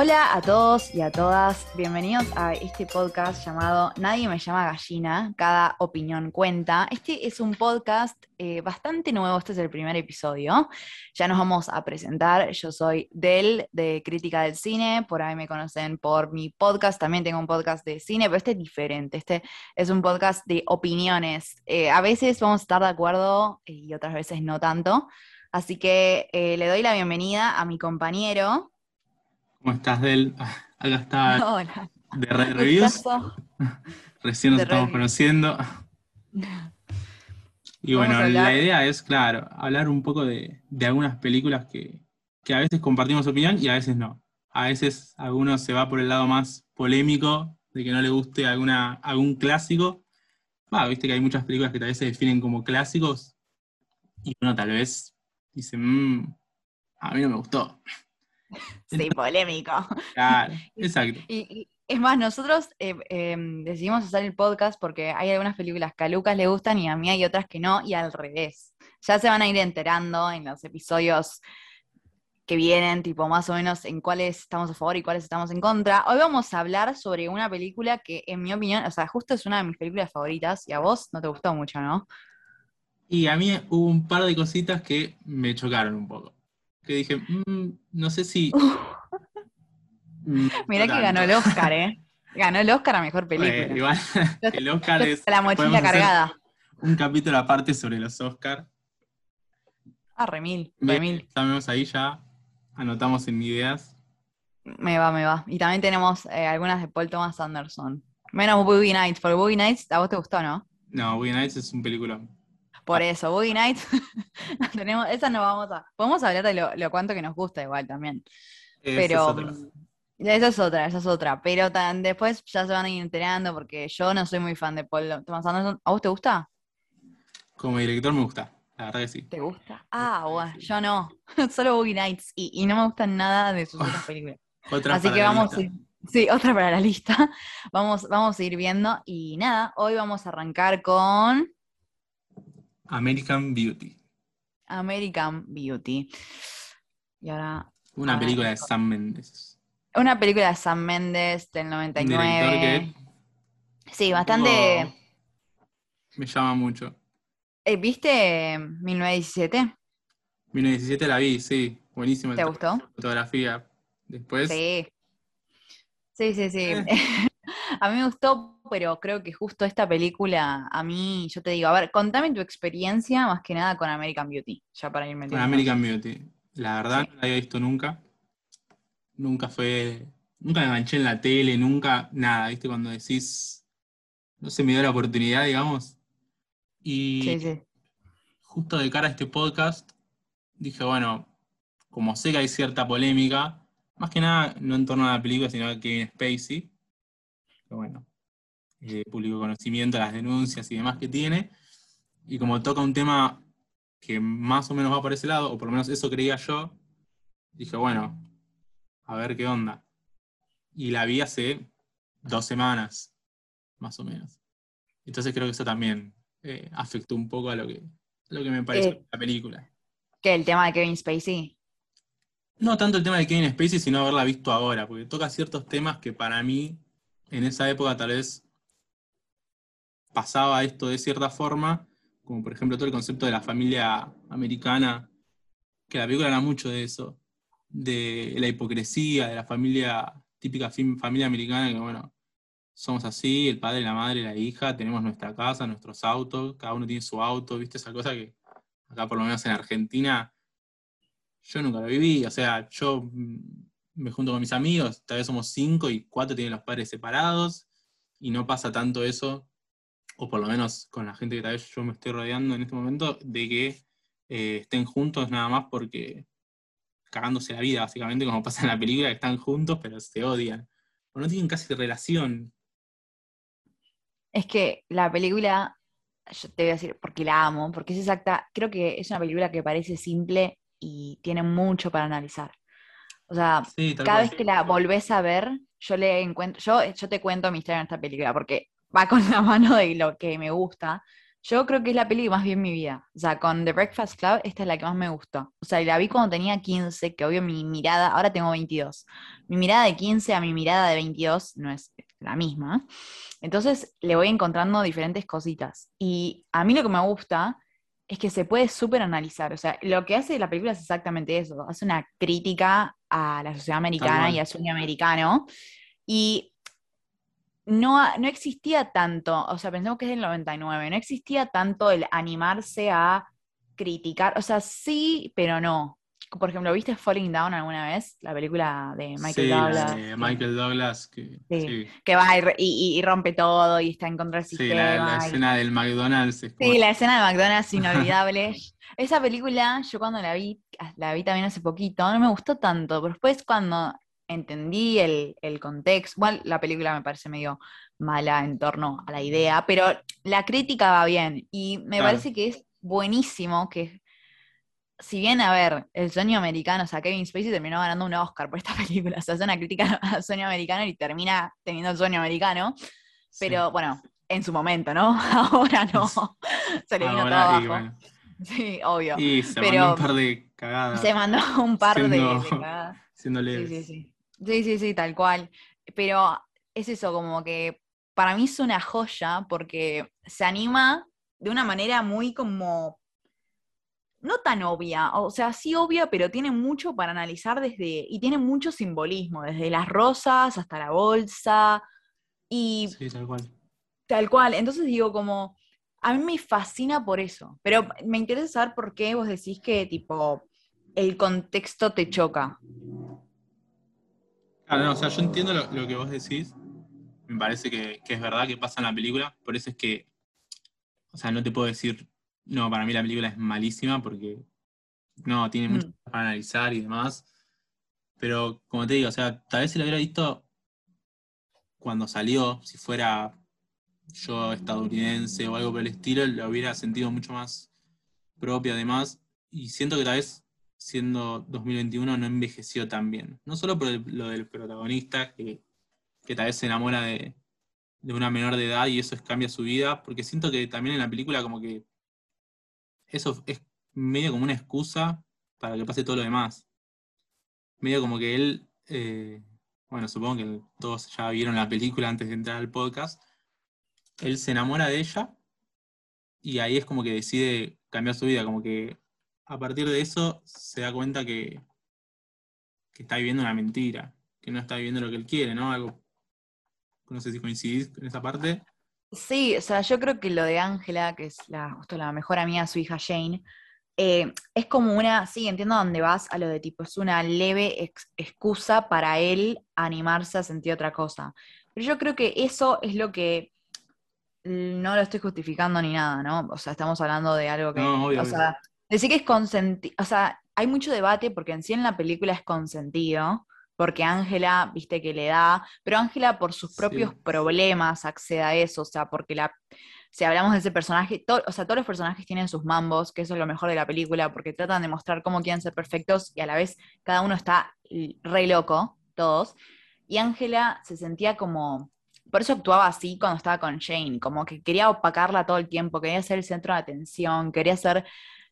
Hola a todos y a todas, bienvenidos a este podcast llamado Nadie me llama gallina, cada opinión cuenta. Este es un podcast eh, bastante nuevo, este es el primer episodio. Ya nos vamos a presentar, yo soy Del de Crítica del Cine, por ahí me conocen por mi podcast, también tengo un podcast de cine, pero este es diferente, este es un podcast de opiniones. Eh, a veces vamos a estar de acuerdo y otras veces no tanto. Así que eh, le doy la bienvenida a mi compañero, ¿Cómo estás, Del? Acá está Hola. de Red Reviews. Recién nos De estamos Red conociendo. Y bueno, la idea es, claro, hablar un poco de, de algunas películas que, que a veces compartimos opinión y a veces no. A veces alguno se va por el lado más polémico, de que no le guste alguna, algún clásico. Va, viste que hay muchas películas que tal vez se definen como clásicos y uno tal vez dice, "Mm, a mí no me gustó. Sí, polémico. Claro, exacto. Y, y es más, nosotros eh, eh, decidimos hacer el podcast porque hay algunas películas que a Lucas le gustan y a mí hay otras que no, y al revés. Ya se van a ir enterando en los episodios que vienen, tipo más o menos en cuáles estamos a favor y cuáles estamos en contra. Hoy vamos a hablar sobre una película que, en mi opinión, o sea, justo es una de mis películas favoritas y a vos no te gustó mucho, ¿no? Y a mí hubo un par de cositas que me chocaron un poco. Que dije, "Mm, no sé si. mm, Mirá no que ganó el tanto". Oscar, ¿eh? Ganó el Oscar a mejor película. Bueno, igual, el Oscar es. la mochila cargada. Un capítulo aparte sobre los Oscars. Ah, remil, remil. Estamos ahí ya, anotamos en ideas. Me va, me va. Y también tenemos eh, algunas de Paul Thomas Anderson. Menos Boogie Nights, porque Boogie Nights a vos te gustó, ¿no? No, Boogie Nights es un película. Por eso, Boogie Nights, tenemos, esa no vamos a. Podemos hablar de lo, lo cuanto que nos gusta igual también. Pero. mm, Esa es otra, esa es otra. Pero tan- después ya se van a ir enterando porque yo no soy muy fan de Paul Thomas Anderson. ¿A vos te gusta? Como director me gusta, la verdad que sí. ¿Te gusta? Ah, bueno, yo no. Solo Boogie Nights. Y, y no me gustan nada de sus otras películas. Otra Así para que la vamos, lista. a ir- sí, otra para la lista. Vamos, vamos a ir viendo. Y nada, hoy vamos a arrancar con American Beauty. American Beauty. Y ahora, Una película de Sam Mendes. una película de Sam Mendes del Un 99. director que Sí, bastante. poco me llama mucho. Eh, ¿Viste 1917? 1917 la vi, sí. Buenísima ¿Te gustó? fotografía. Después, Sí. Sí, sí, sí. Eh. A mí me gustó, pero creo que justo esta película, a mí, yo te digo, a ver, contame tu experiencia más que nada con American Beauty, ya para ir con. American Beauty. La verdad Sí. no la había visto nunca. Nunca fue. Nunca me enganché en la tele, nunca nada, ¿viste? Cuando decís. No se me dio la oportunidad, digamos. Y Sí, sí. justo de cara a este podcast, dije, bueno, como sé que hay cierta polémica, más que nada no en torno a la película, sino a Kevin Spacey, que bueno, eh, público conocimiento, las denuncias y demás que tiene, y como toca un tema que más o menos va por ese lado, o por lo menos eso creía yo, dije, bueno, a ver qué onda. Y la vi hace dos semanas, más o menos. Entonces creo que eso también eh, afectó un poco a lo que, a lo que me pareció Eh. la película. ¿Qué, el tema de Kevin Spacey? No tanto el tema de Kevin Spacey, sino haberla visto ahora, porque toca ciertos temas que para mí, en esa época tal vez pasaba esto de cierta forma, como por ejemplo todo el concepto de la familia americana, que la película era mucho de eso, de la hipocresía, de la familia, típica fam- familia americana, que bueno, somos así, el padre, la madre, la hija, tenemos nuestra casa, nuestros autos, cada uno tiene su auto, ¿viste? Esa cosa que acá por lo menos en Argentina yo nunca lo viví, o sea, yo me junto con mis amigos, tal vez somos cinco y cuatro tienen los padres separados, y no pasa tanto eso, o por lo menos con la gente que tal vez yo me estoy rodeando en este momento, de que eh, estén juntos nada más porque cagándose la vida, básicamente, como pasa en la película, que están juntos pero se odian. O no tienen casi relación. Es que la película, yo te voy a decir porque la amo, porque es exacta, creo que es una película que parece simple y tiene mucho para analizar. O sea, Sí, cada vez que la volvés a ver, yo le encuentro, yo, yo te cuento mi historia en esta película, porque va con la mano de lo que me gusta. Yo creo que es la peli que más vi en mi vida. O sea, con The Breakfast Club, esta es la que más me gustó. O sea, la vi cuando tenía 15, que obvio mi mirada, ahora tengo 22. Mi mirada de 15 a mi mirada de 22 no es la misma. Entonces le voy encontrando diferentes cositas. Y a mí lo que me gusta es que se puede súper analizar. O sea, lo que hace la película es exactamente eso. Hace una crítica a la sociedad americana y al sueño americano. Y no, no existía tanto, o sea, pensemos que es del 99, no existía tanto el animarse a criticar, o sea, sí, pero no. Por ejemplo, ¿viste Falling Down alguna vez? La película de Michael Douglas. Sí, Michael Douglas, que, que va y, rompe todo y está en contra del sistema. Sí, la, escena del McDonald's. sí, la escena de McDonald's inolvidable. Esa película, yo cuando la vi, la vi también hace poquito, no me gustó tanto, pero después cuando entendí el, contexto. Igual la película me parece medio mala en torno a la idea, pero la crítica va bien y me parece que es buenísimo que, si bien, a ver, el sueño americano, o sea, Kevin Spacey terminó ganando un Oscar por esta película, o sea, hace una crítica al sueño americano y termina teniendo el sueño americano, pero bueno, en su momento, ¿no? Ahora no, se le vino todo abajo. Sí, obvio. Y se mandó un par de cagadas. Se mandó un par de, cagadas. Siendo Sí, sí, sí. Sí, sí, sí, tal cual. Pero es eso, como que para mí es una joya porque se anima de una manera muy como, no tan obvia, o sea, sí obvia, pero tiene mucho para analizar desde, y tiene mucho simbolismo, desde las rosas hasta la bolsa, y... Sí, tal cual. Tal cual, entonces digo como, a mí me fascina por eso, pero me interesa saber por qué vos decís que tipo, el contexto te choca. Ah, no, o sea, yo entiendo lo, que vos decís. Me parece que, es verdad que pasa en la película. Por eso es que, o sea, no te puedo decir, no, para mí la película es malísima porque, no, tiene mucho mm. para analizar y demás. Pero, como te digo, o sea, tal vez si lo hubiera visto cuando salió, si fuera yo estadounidense o algo por el estilo, lo hubiera sentido mucho más propia además. Y siento que tal vez siendo 2021 no envejeció tan bien. No solo por lo del protagonista, que, tal vez se enamora de, una menor de edad y eso cambia su vida, porque siento que también en la película como que eso es medio como una excusa para que pase todo lo demás. Medio como que él, eh, bueno, supongo que todos ya vieron la película antes de entrar al podcast, él se enamora de ella y ahí es como que decide cambiar su vida, como que a partir de eso se da cuenta que, está viviendo una mentira, que no está viviendo lo que él quiere, ¿no? Algo, no sé si coincidís en esa parte. Sí, o sea, yo creo que lo de Ángela, que es la, justo la mejor amiga de su hija Jane, eh, es como una, sí, entiendo dónde vas a lo de tipo, es una leve excusa para él animarse a sentir otra cosa. Pero yo creo que eso es lo que no lo estoy justificando ni nada, ¿no? O sea, estamos hablando de algo que, no, o sea, Decir que es consentido, o sea, hay mucho debate porque en sí en la película es consentido, porque Ángela, viste que le da, pero Ángela por sus propios problemas accede a eso, o sea, porque la, si hablamos de ese personaje, o sea, todos los personajes tienen sus mambos, que eso es lo mejor de la película, porque tratan de mostrar cómo quieren ser perfectos y a la vez cada uno está re loco, todos. Y Ángela se sentía como, por eso actuaba así cuando estaba con Jane, como que quería opacarla todo el tiempo, quería ser el centro de atención, quería ser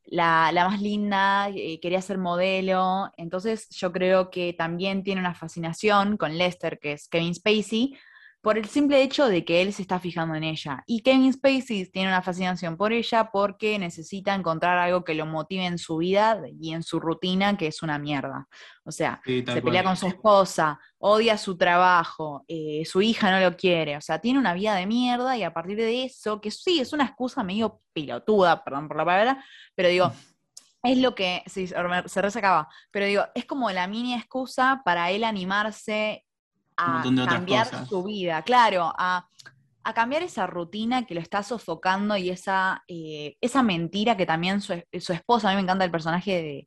la, más linda, eh, quería ser modelo, entonces yo creo que también tiene una fascinación con Lester, que es Kevin Spacey, por el simple hecho de que él se está fijando en ella. Y Kevin Spacey tiene una fascinación por ella porque necesita encontrar algo que lo motive en su vida y en su rutina, que es una mierda. O sea, se pelea con su esposa, odia su trabajo, eh, su hija no lo quiere. O sea, tiene una vida de mierda y a partir de eso, que sí, es una excusa medio pilotuda, perdón por la palabra, pero digo, es lo que, sí, se resacaba, pero digo, es como la mini excusa para él animarse a cambiar su vida, claro, a, cambiar esa rutina que lo está sofocando y esa, eh, esa mentira que también su, esposa, a mí me encanta el personaje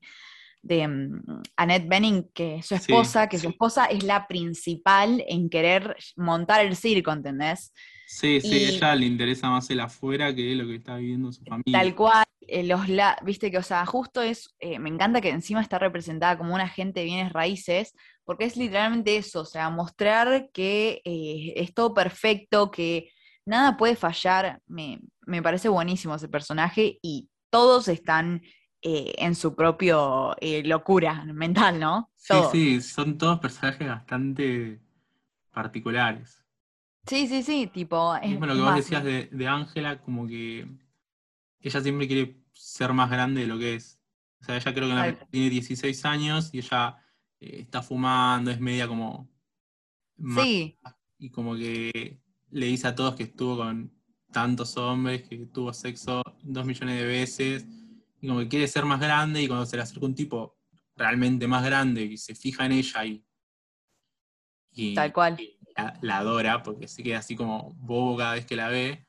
de, mm, Annette Benning, que su esposa, que su esposa es la principal en querer montar el circo, ¿entendés? Sí, sí, a ella le interesa más el afuera que lo que está viviendo su familia. Tal cual, eh, los viste que, o sea, justo es, eh, me encanta que encima está representada como una gente de bienes raíces, porque es literalmente eso, o sea, mostrar que eh, es todo perfecto, que nada puede fallar. Me, me parece buenísimo ese personaje y todos están eh, en su propio eh, locura mental, ¿no? Sí, sí, son todos personajes bastante particulares. Sí, sí, sí, tipo... Mismo lo que vos decías de Ángela, como que ella siempre quiere ser más grande de lo que es. O sea, ella creo que tiene 16 años y ella eh, está fumando, es media como... Sí. Y como que le dice a todos que estuvo con tantos hombres, que tuvo sexo dos millones de veces, y como que quiere ser más grande y cuando se le acerca un tipo realmente más grande y se fija en ella y, Tal cual. La, adora porque se queda así como bobo cada vez que la ve,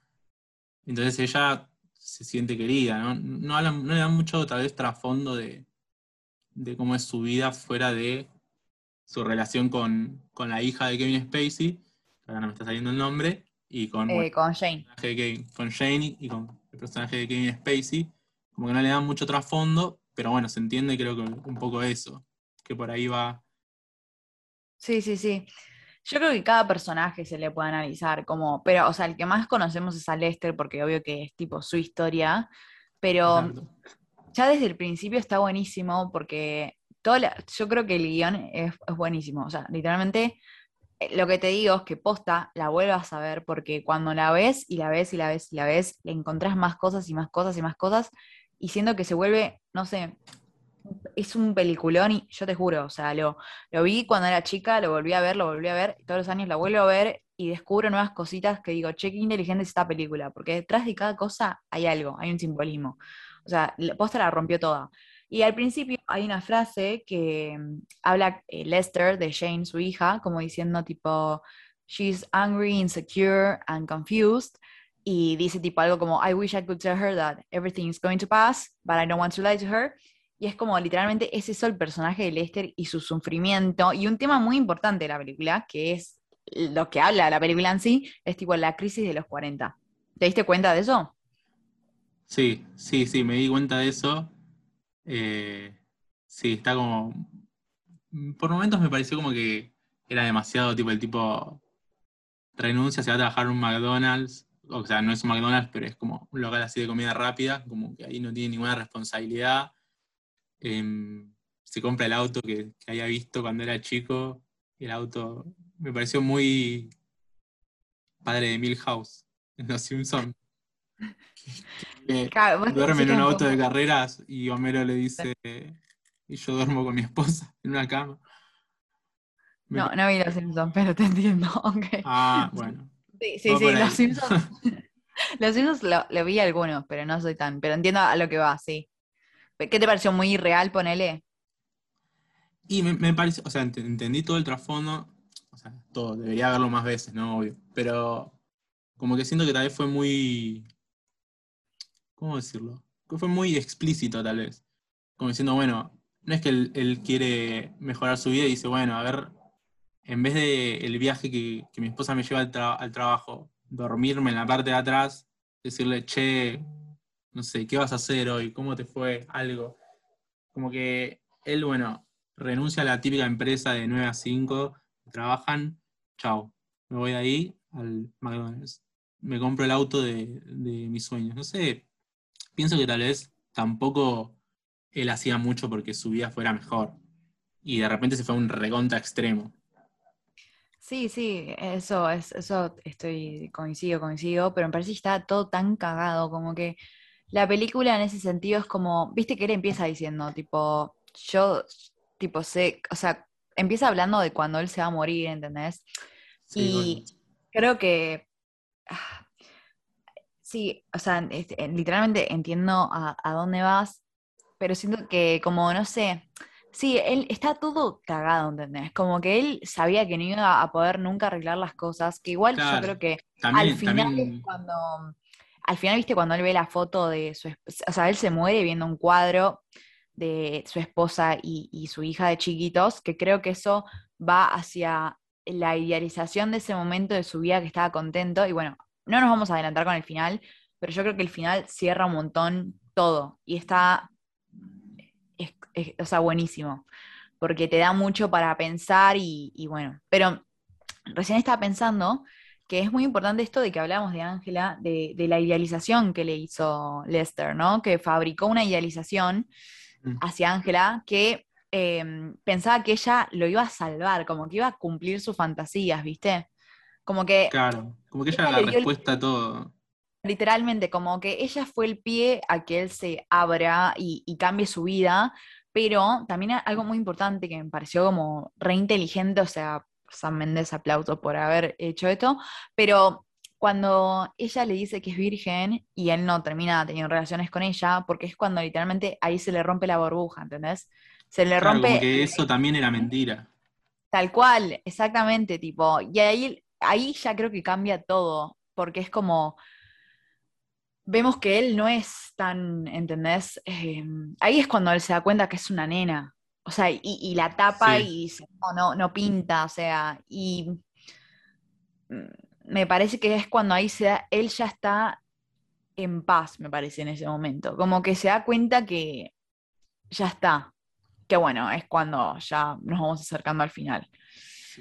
entonces ella se siente querida, ¿no? No, le da mucho tal vez trasfondo de, de cómo es su vida fuera de su relación con, la hija de Kevin Spacey, ahora no me está saliendo el nombre, y con, eh, con Jane. con Jane y con el personaje de Kevin Spacey, como que no le dan mucho trasfondo, pero bueno, se entiende creo que un poco eso, que por ahí va. Sí, sí, sí. Yo creo que cada personaje se le puede analizar como, pero, o sea, el que más conocemos es a Lester, porque obvio que es tipo su historia, pero ya desde el principio está buenísimo porque toda yo creo que el guion es, buenísimo, o sea, literalmente eh, lo que te digo es que posta la vuelvas a ver porque cuando la ves y la ves y la ves y la ves, le encontrás más cosas y más cosas y más cosas y siento que se vuelve, no sé, es un peliculón y yo te juro, o sea, lo, lo vi cuando era chica, lo volví a ver, lo volví a ver, todos los años lo vuelvo a ver y descubro nuevas cositas que digo, che, qué inteligente es esta película, porque detrás de cada cosa hay algo, hay un simbolismo. O sea, la posta la rompió toda. Y al principio hay una frase que mm, habla eh, Lester de Jane, su hija, como diciendo tipo, she's angry, insecure and confused. Y dice tipo algo como, I wish I could tell her that everything is going to pass, but I don't want to lie to her. Y es como literalmente es eso el personaje de Lester y su sufrimiento. Y un tema muy importante de la película, que es lo que habla la película en sí, es tipo la crisis de los 40. ¿Te diste cuenta de eso? Sí, sí, sí, me di cuenta de eso. Eh, sí, está como. Por momentos me pareció como que era demasiado tipo el tipo renuncia, se va a trabajar en un McDonald's. O sea, no es un McDonald's, pero es como un local así de comida rápida, como que ahí no tiene ninguna responsabilidad Em, se compra el auto que, que, había visto cuando era chico. El auto me pareció muy padre de Milhouse en Los Simpsons. duerme en un auto de carreras y Homero le dice, y yo duermo con mi esposa en una cama. No, no vi Los Simpsons, pero te entiendo. Ah, bueno. Sí, sí, sí, Los Simpsons. los Simpsons lo, lo, vi algunos, pero no soy tan. Pero entiendo a lo que va, sí. ¿Qué te pareció muy irreal, ponele? Y me, pareció, o sea, entendí todo el trasfondo, o sea, todo, debería verlo más veces, ¿no? Obvio. Pero como que siento que tal vez fue muy. ¿Cómo decirlo? Que fue muy explícito, tal vez. Como diciendo, bueno, no es que él, quiere mejorar su vida y dice, bueno, a ver, en vez de viaje que, mi esposa me lleva al trabajo, dormirme en la parte de atrás, decirle, che, no sé, ¿qué vas a hacer hoy? ¿Cómo te fue? Algo. Como que él, bueno, renuncia a la típica empresa de 9 a 5, trabajan, chao, me voy de ahí al McDonald's. Me compro el auto de, mis sueños. No sé, pienso que tal vez tampoco él hacía mucho porque su vida fuera mejor. Y de repente se fue a un recontra extremo. Sí, sí, eso, es, eso estoy, coincido, coincido, pero me parece que está todo tan cagado, como que la película en ese sentido es como, viste que él empieza diciendo, tipo, yo, tipo, sé, o sea, empieza hablando de cuando él se va a morir, ¿entendés? y creo que, ah, sí, o sea, este, literalmente entiendo a, dónde vas, pero siento que como, no sé, sí, él está todo cagado, ¿entendés? Como que él sabía que no iba a poder nunca arreglar las cosas, que igual yo creo que al final cuando al final, viste, cuando él ve la foto de su o sea, él se muere viendo un cuadro de su esposa y, su hija de chiquitos, que creo que eso va hacia la idealización de ese momento de su vida que estaba contento. Y bueno, no nos vamos a adelantar con el final, pero yo creo que el final cierra un montón todo y está, o sea, buenísimo, porque te da mucho para pensar y, y bueno, pero recién estaba pensando que es muy importante esto de que hablamos de Ángela, de, de, la idealización que le hizo Lester, ¿no? Que fabricó una idealización Mm. hacia Ángela que eh, pensaba que ella lo iba a salvar, como que iba a cumplir sus fantasías, ¿viste? Como que Claro, como que ella era la el- respuesta a todo. literalmente, como que ella fue el pie a que él se abra y, y cambie su vida, pero también algo muy importante que me pareció como re inteligente, o sea, Sam Méndez, aplauso por haber hecho esto, pero cuando ella le dice que es virgen y él no termina teniendo relaciones con ella, porque es cuando literalmente ahí se le rompe la burbuja, ¿entendés? Se le Claro, rompe como que eso también era mentira. Tal cual, exactamente, tipo, y ahí, ahí ya creo que cambia todo, porque es como, vemos que él no es tan, ¿entendés? Eh, ahí es cuando él se da cuenta que es una nena, o sea, y, y la tapa Sí. y dice, no, no, no pinta, o sea, y me parece que es cuando ahí se da, él ya está en paz, me parece, en ese momento, como que se da cuenta que ya está, que bueno, es cuando ya nos vamos acercando al final.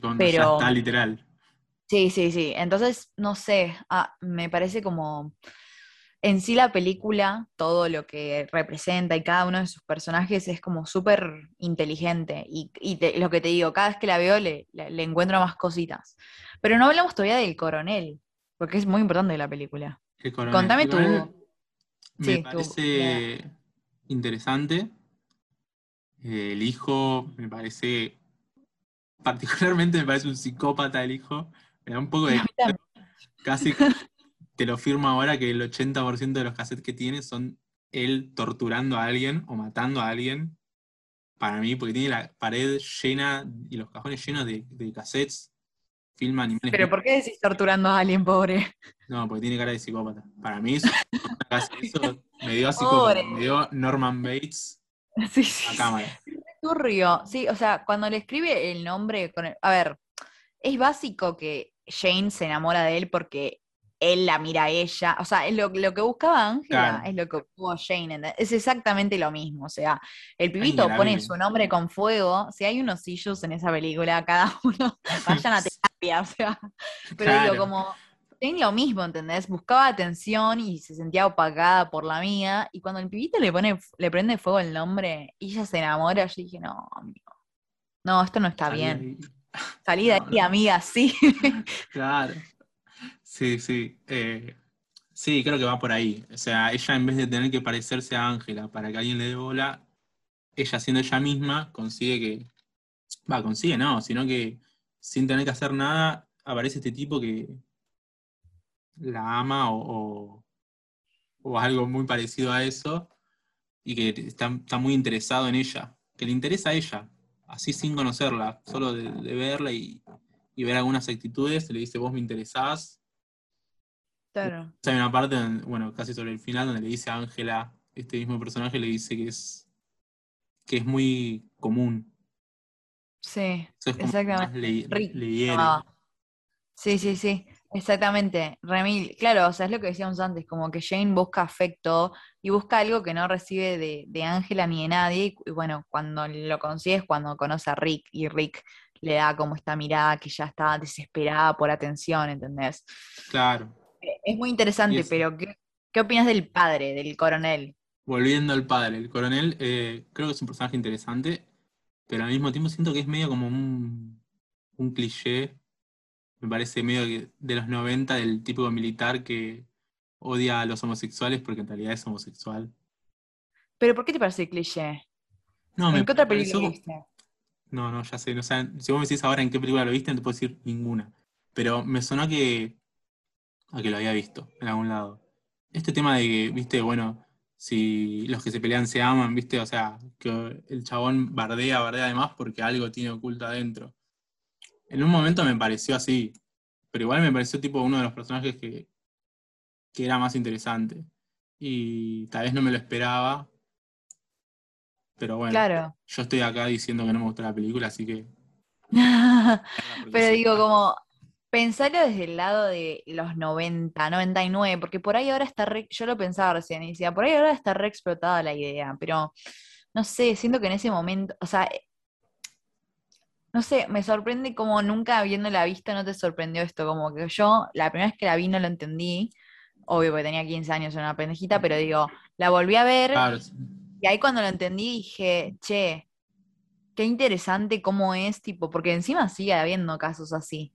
Cuando ya Pero- está literal. Sí, sí, sí. Entonces, no sé, ah, me parece como en sí la película, todo lo que representa y cada uno de sus personajes es como súper inteligente. Y, y te- lo que te digo, cada vez que la veo le, le- le encuentro más cositas. Pero no hablamos todavía del coronel, porque es muy importante de la película. El coronel. Contame tu- Me sí, tu parece interesante. Eh, el hijo me parece. Particularmente me parece un psicópata el hijo. Me da un poco de. Casi te lo firmo ahora que el 80% de los cassettes que tiene son él torturando a alguien o matando a alguien. Para mí, porque tiene la pared llena y los cajones llenos de, de cassettes. Filma animales. Pero ¿por qué decís torturando a alguien, pobre? No, porque tiene cara de psicópata. Para mí, eso, eso me dio a psicópata. Me dio Norman Bates Sí, sí, a cámara. Turbio, sí, o sea, cuando le escribe el nombre con el- A ver, es básico que Jane se enamora de él porque él la mira a ella. O sea, es lo, lo que buscaba Ángela Claro. es lo que obtuvo Jane. Es exactamente lo mismo. O sea, el pibito pone su nombre con fuego. Si hay unos sillos en esa película, cada uno vayan a terapia. O sea, pero Claro. digo, como. Jane lo mismo, ¿entendés? Buscaba atención y se sentía opacada por la mía. Y cuando el pibito le pone, le prende fuego el nombre y ella se enamora, yo dije, no, amigo. No, esto no está Salí bien. ahí. Salí de No, ahí, no. amiga, sí. Claro. Sí, sí. Eh, sí, creo que va por ahí. O sea, ella en vez de tener que parecerse a Ángela para que alguien le dé bola, ella siendo ella misma consigue que. Va, consigue no, sino que sin tener que hacer nada, aparece este tipo que la ama o, o- algo muy parecido a eso y que está, está muy interesado en ella, que le interesa a ella, así sin conocerla, solo de, de verla y, y ver algunas actitudes, le dice, vos me interesás. Claro. Hay una parte, donde- bueno, casi sobre el final, donde le dice a Ángela, este mismo personaje le dice que es, que es muy común. Sí, Eso es como Exactamente. le, le. Ah, Sí, sí, sí, exactamente. Remil, claro, o sea, es lo que decíamos antes, como que Jane busca afecto y busca algo que no recibe de de Ángela ni de nadie. Y, y bueno, cuando lo consigue es cuando conoce a Rick y Rick le da como esta mirada que ya está desesperada por atención, ¿entendés? Claro. Es muy interesante, es- pero ¿qué, qué opinas del padre, del coronel? Volviendo al padre, el coronel, eh, creo que es un personaje interesante, pero al mismo tiempo siento que es medio como un, un cliché, me parece medio de los 90 del típico militar que odia a los homosexuales porque en realidad es homosexual. Pero ¿por qué te parece cliché? No, ¿En me qué otra pareció película como- viste? No, no, ya sé, no, o sea, si vos me decís ahora en qué película lo viste, no te puedo decir ninguna. Pero me sonó que, a que lo había visto en algún lado. Este tema de que, viste, bueno, si los que se pelean se aman, viste, o sea, que el chabón bardea, bardea además porque algo tiene oculto adentro. En un momento me pareció así, pero igual me pareció tipo uno de los personajes que, que era más interesante. Y tal vez no me lo esperaba, pero bueno. Claro. Yo estoy acá diciendo que no me gustó la película, así que. Pero digo, como pensarlo desde el lado de los 90, 99, porque por ahí ahora está re, yo lo pensaba recién y decía, por ahí ahora está re explotada la idea, pero no sé, siento que en ese momento, o sea, no sé, me sorprende como nunca habiéndola visto no te sorprendió esto, como que yo la primera vez que la vi no lo entendí, obvio porque tenía 15 años, era una pendejita, pero digo, la volví a ver Claro, y ahí cuando lo entendí dije, che, qué interesante cómo es, tipo, porque encima sigue habiendo casos así.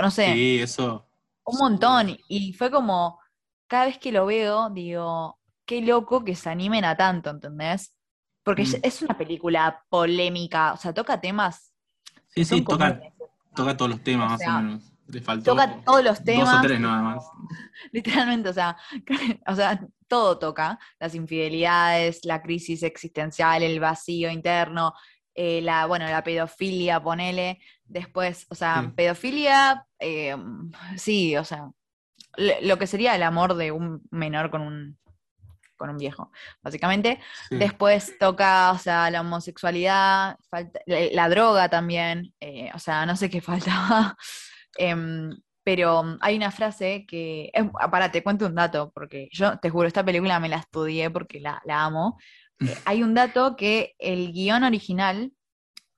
No sé, Sí, eso. un montón. Y fue como, cada vez que lo veo, digo, qué loco que se animen a tanto, ¿entendés? Porque es- Mm. es una película polémica, o sea, toca temas Sí, sí, toca, toca todos los temas O más sea, o menos. Le faltó Toca todos los dos o temas, tres nada más. literalmente, o sea, o sea, todo toca, las infidelidades, la crisis existencial, el vacío interno, eh, la, bueno, la pedofilia, ponele, después, o sea, Sí. pedofilia, eh, sí, o sea, lo que sería el amor de un menor con un, con un viejo, básicamente. Sí. Después toca, o sea, la homosexualidad, falta- la, la droga también, eh, o sea, no sé qué faltaba. Em, pero hay una frase que. Eh, pará, te cuento un dato, porque yo te juro, esta película me la estudié porque la, la amo. Eh, hay un dato que el guion original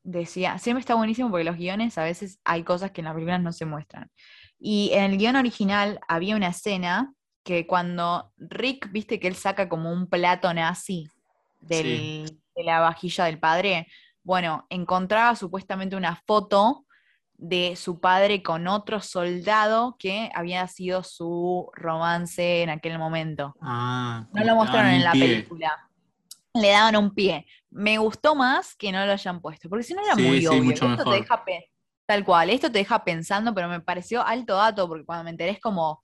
decía. Siempre está buenísimo porque los guiones a veces hay cosas que en las películas no se muestran. Y en el guion original había una escena que cuando Rick, viste que él saca como un plato nazi del- de la vajilla del padre, bueno, encontraba supuestamente una foto de su padre con otro soldado que había sido su romance en aquel momento. Ah, No lo mostraron daban en la película. Le daban un pie. Me gustó más que no lo hayan puesto, porque si no era Sí, muy sí, obvio. mucho Esto te mejor. deja pe- tal cual, esto te deja pensando, pero me pareció alto dato, porque cuando me enteré es como,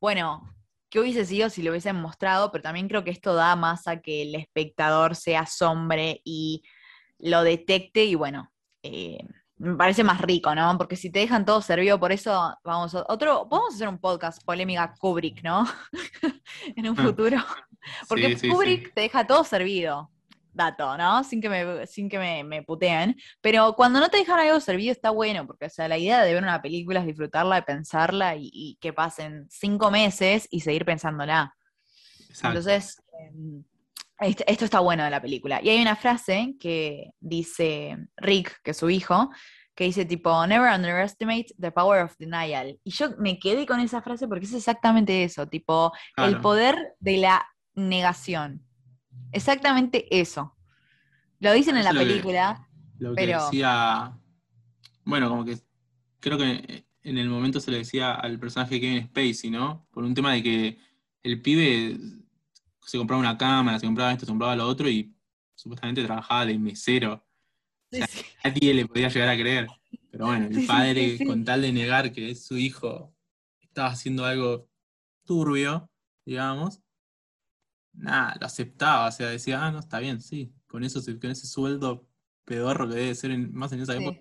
bueno, ¿qué hubiese sido si lo hubiesen mostrado? Pero también creo que esto da más a que el espectador se asombre y lo detecte, y bueno, eh, me parece más rico, ¿no? Porque si te dejan todo servido, por eso vamos a otro, podemos hacer un podcast polémica Kubrick, ¿no? en un Ah. futuro. Porque Sí, sí, Kubrick sí. te deja todo servido. Dato, ¿no? Sin que me, sin que me, me puteen. Pero cuando no te dejan algo servido está bueno, porque o sea, la idea de ver una película es disfrutarla, de pensarla y, y que pasen cinco meses y seguir pensándola. Exacto. Entonces, em, esto está bueno de la película. Y hay una frase que dice Rick, que es su hijo, que dice tipo, never underestimate the power of denial. Y yo me quedé con esa frase porque es exactamente eso, tipo, el poder de la negación. Exactamente eso. Lo dicen en Eso la que- película. Lo que pero- decía. Bueno, como que creo que en el momento se le decía al personaje Kevin Spacey, ¿no? Por un tema de que el pibe se compraba una cámara, se compraba esto, se compraba lo otro y supuestamente trabajaba de mesero. Sí, sea, sí. Nadie le podía llegar a creer. Pero bueno, el padre, sí. con tal de negar que es su hijo, estaba haciendo algo turbio, digamos, nada, lo aceptaba. O sea, decía, ah, no, está bien, sí, con eso, con ese sueldo pedorro que debe ser en- más en esa Sí. época,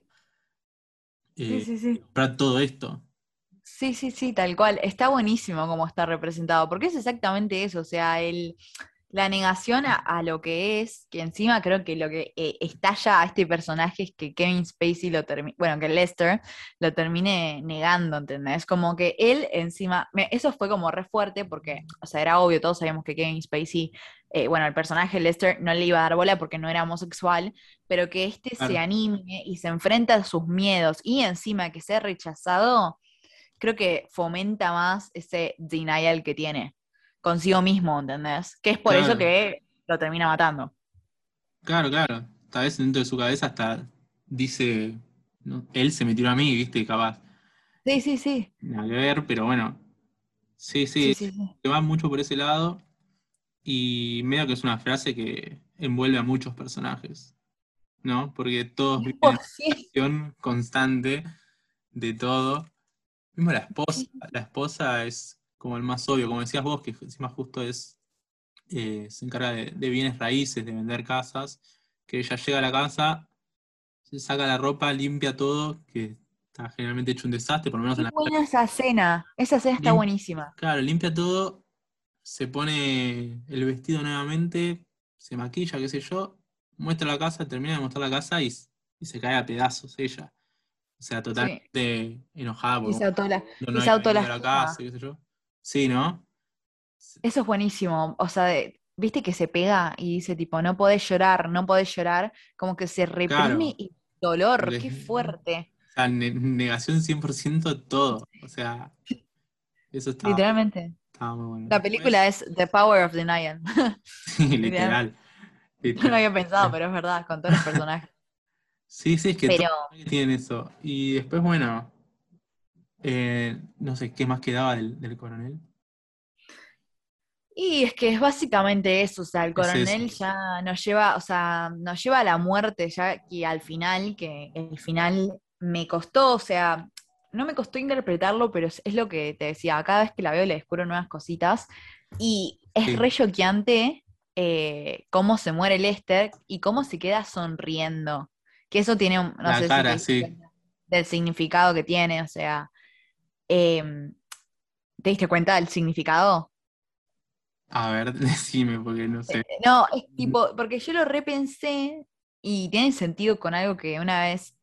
Sí, eh, sí, sí. comprar todo esto. Sí, sí, sí, tal cual. Está buenísimo cómo está representado, porque es exactamente eso, o sea, el, la negación a, a lo que es, que encima creo que lo que eh, estalla a este personaje es que Kevin Spacey lo termine, bueno, que Lester lo termine negando, ¿entendés? Como que él encima, eso fue como re fuerte porque, o sea, era obvio, todos sabíamos que Kevin Spacey, eh, bueno, el personaje Lester no le iba a dar bola porque no era homosexual, pero que este se anime y se enfrenta a sus miedos y encima que sea rechazado creo que fomenta más ese denial que tiene consigo mismo, ¿entendés? Que es por eso que lo termina matando. Claro, claro. Tal vez dentro de su cabeza hasta dice, ¿no? él se metió a mí, viste, capaz. Sí, sí, sí. Que ver, pero bueno. Sí, sí, Sí, que va mucho por ese lado y medio que es una frase que envuelve a muchos personajes, ¿no? Porque todos viven en Oh, sí. acción constante de todo. Mismo la esposa, la esposa es como el más obvio, como decías vos, que encima justo es, eh, se encarga de, de bienes raíces, de vender casas, que ella llega a la casa, se saca la ropa, limpia todo, que está generalmente hecho un desastre, por lo menos en la buena esa escena. Esa escena está Lim- buenísima. Claro, limpia todo, se pone el vestido nuevamente, se maquilla, qué sé yo, muestra la casa, termina de mostrar la casa y, se cae a pedazos ella. O sea, totalmente enojada Y porque se autola- no, y no se había venido a la casa, qué sé yo. Sí, ¿no? Eso es buenísimo. O sea, de- viste que se pega y dice tipo, no podés llorar, no podés llorar. Como que se reprime Claro. y dolor, qué fuerte. O sea, ne- negación 100% todo. O sea, eso estaba, Literalmente. muy bueno. La película es The Power of Denial. Sí, literal. No lo literal. había pensado, pero es verdad, con todos los personajes. Sí, sí, es que Pero- tienen eso. Y después, bueno, eh, no sé, ¿qué más quedaba del, del coronel? Y es que es básicamente eso, o sea, el Es coronel eso. ya nos lleva, o sea, nos lleva a la muerte ya y al final, que el final me costó, o sea, no me costó interpretarlo, pero es, es lo que te decía, cada vez que la veo le descubro nuevas cositas y es Sí. re choqueante eh, cómo se muere Lester y cómo se queda sonriendo, que eso tiene, un- no La sé cara, si sí. del significado que tiene, o sea, em, ¿te diste cuenta del significado? A ver, decime, porque no sé. No, es tipo, porque yo lo repensé y tiene sentido con algo que una vez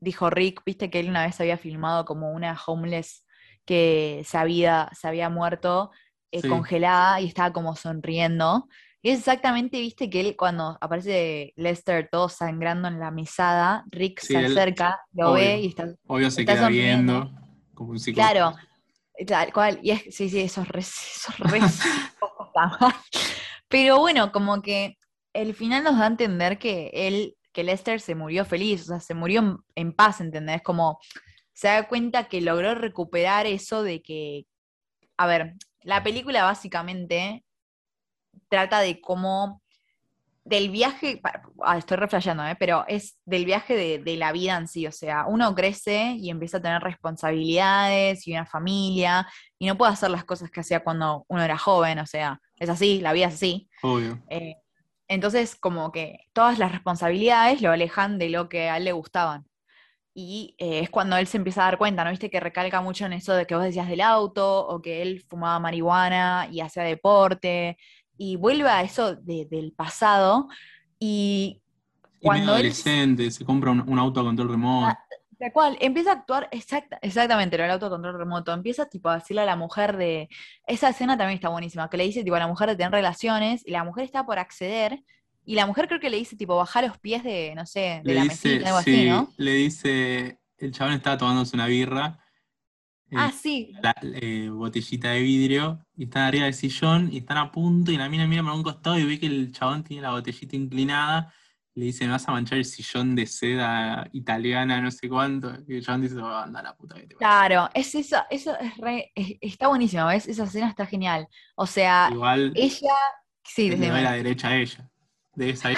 dijo Rick, viste que él una vez había filmado como una homeless que se había, se había muerto eh, Sí. congelada y estaba como sonriendo. Y es exactamente, viste, que él cuando aparece Lester todo sangrando en la mesada, Rick Sí, se él- acerca, lo obvio. ve y está Obvio se Está queda sonriendo. viendo como un psicópata. Claro, tal cual, y es, sí, sí, eso es re. Pero bueno, como que el final nos da a entender que él, que Lester se murió feliz, o sea, se murió en, en paz, ¿entendés? Como se da cuenta que logró recuperar eso de que, a ver, la película básicamente trata de cómo del viaje, ah, estoy reflejando, pero es del viaje de, de la vida en sí, o sea, uno crece y empieza a tener responsabilidades y una familia y no puede hacer las cosas que hacía cuando uno era joven, o sea, es así, la vida es así. Obvio. Eh, entonces, como que todas las responsabilidades lo alejan de lo que a él le gustaban. Y eh, es cuando él se empieza a dar cuenta, ¿no? Viste que recalca mucho en eso de que vos decías del auto, o que él fumaba marihuana y hacía deporte, y vuelve a eso de- del pasado, y Y medio cuando él adolescente, se compra un, un auto a control remoto. Ah, Tal cual, empieza a actuar exacta, exactamente, lo del autocontrol remoto. Empieza tipo a decirle a la mujer de. Esa escena también está buenísima, que le dice tipo a la mujer de tener relaciones, y la mujer está por acceder, y la mujer creo que le dice tipo bajar los pies de, no sé, de le la dice, mesita, algo sí, así, ¿no? le dice, el chabón estaba tomándose una birra, Ah, sí. la eh, botellita de vidrio, y están arriba del sillón, y están a punto, y la mina mira para un costado y ve que el chabón tiene la botellita inclinada, le dice, me vas a manchar el sillón de seda italiana, no sé cuánto, y el chabón dice, oh, anda la puta que te parió". Claro, es eso, eso es re- es- está buenísimo, ¿ves? Esa escena está genial. O sea, Igual ella. Sí, decime. la derecha a ella. De esa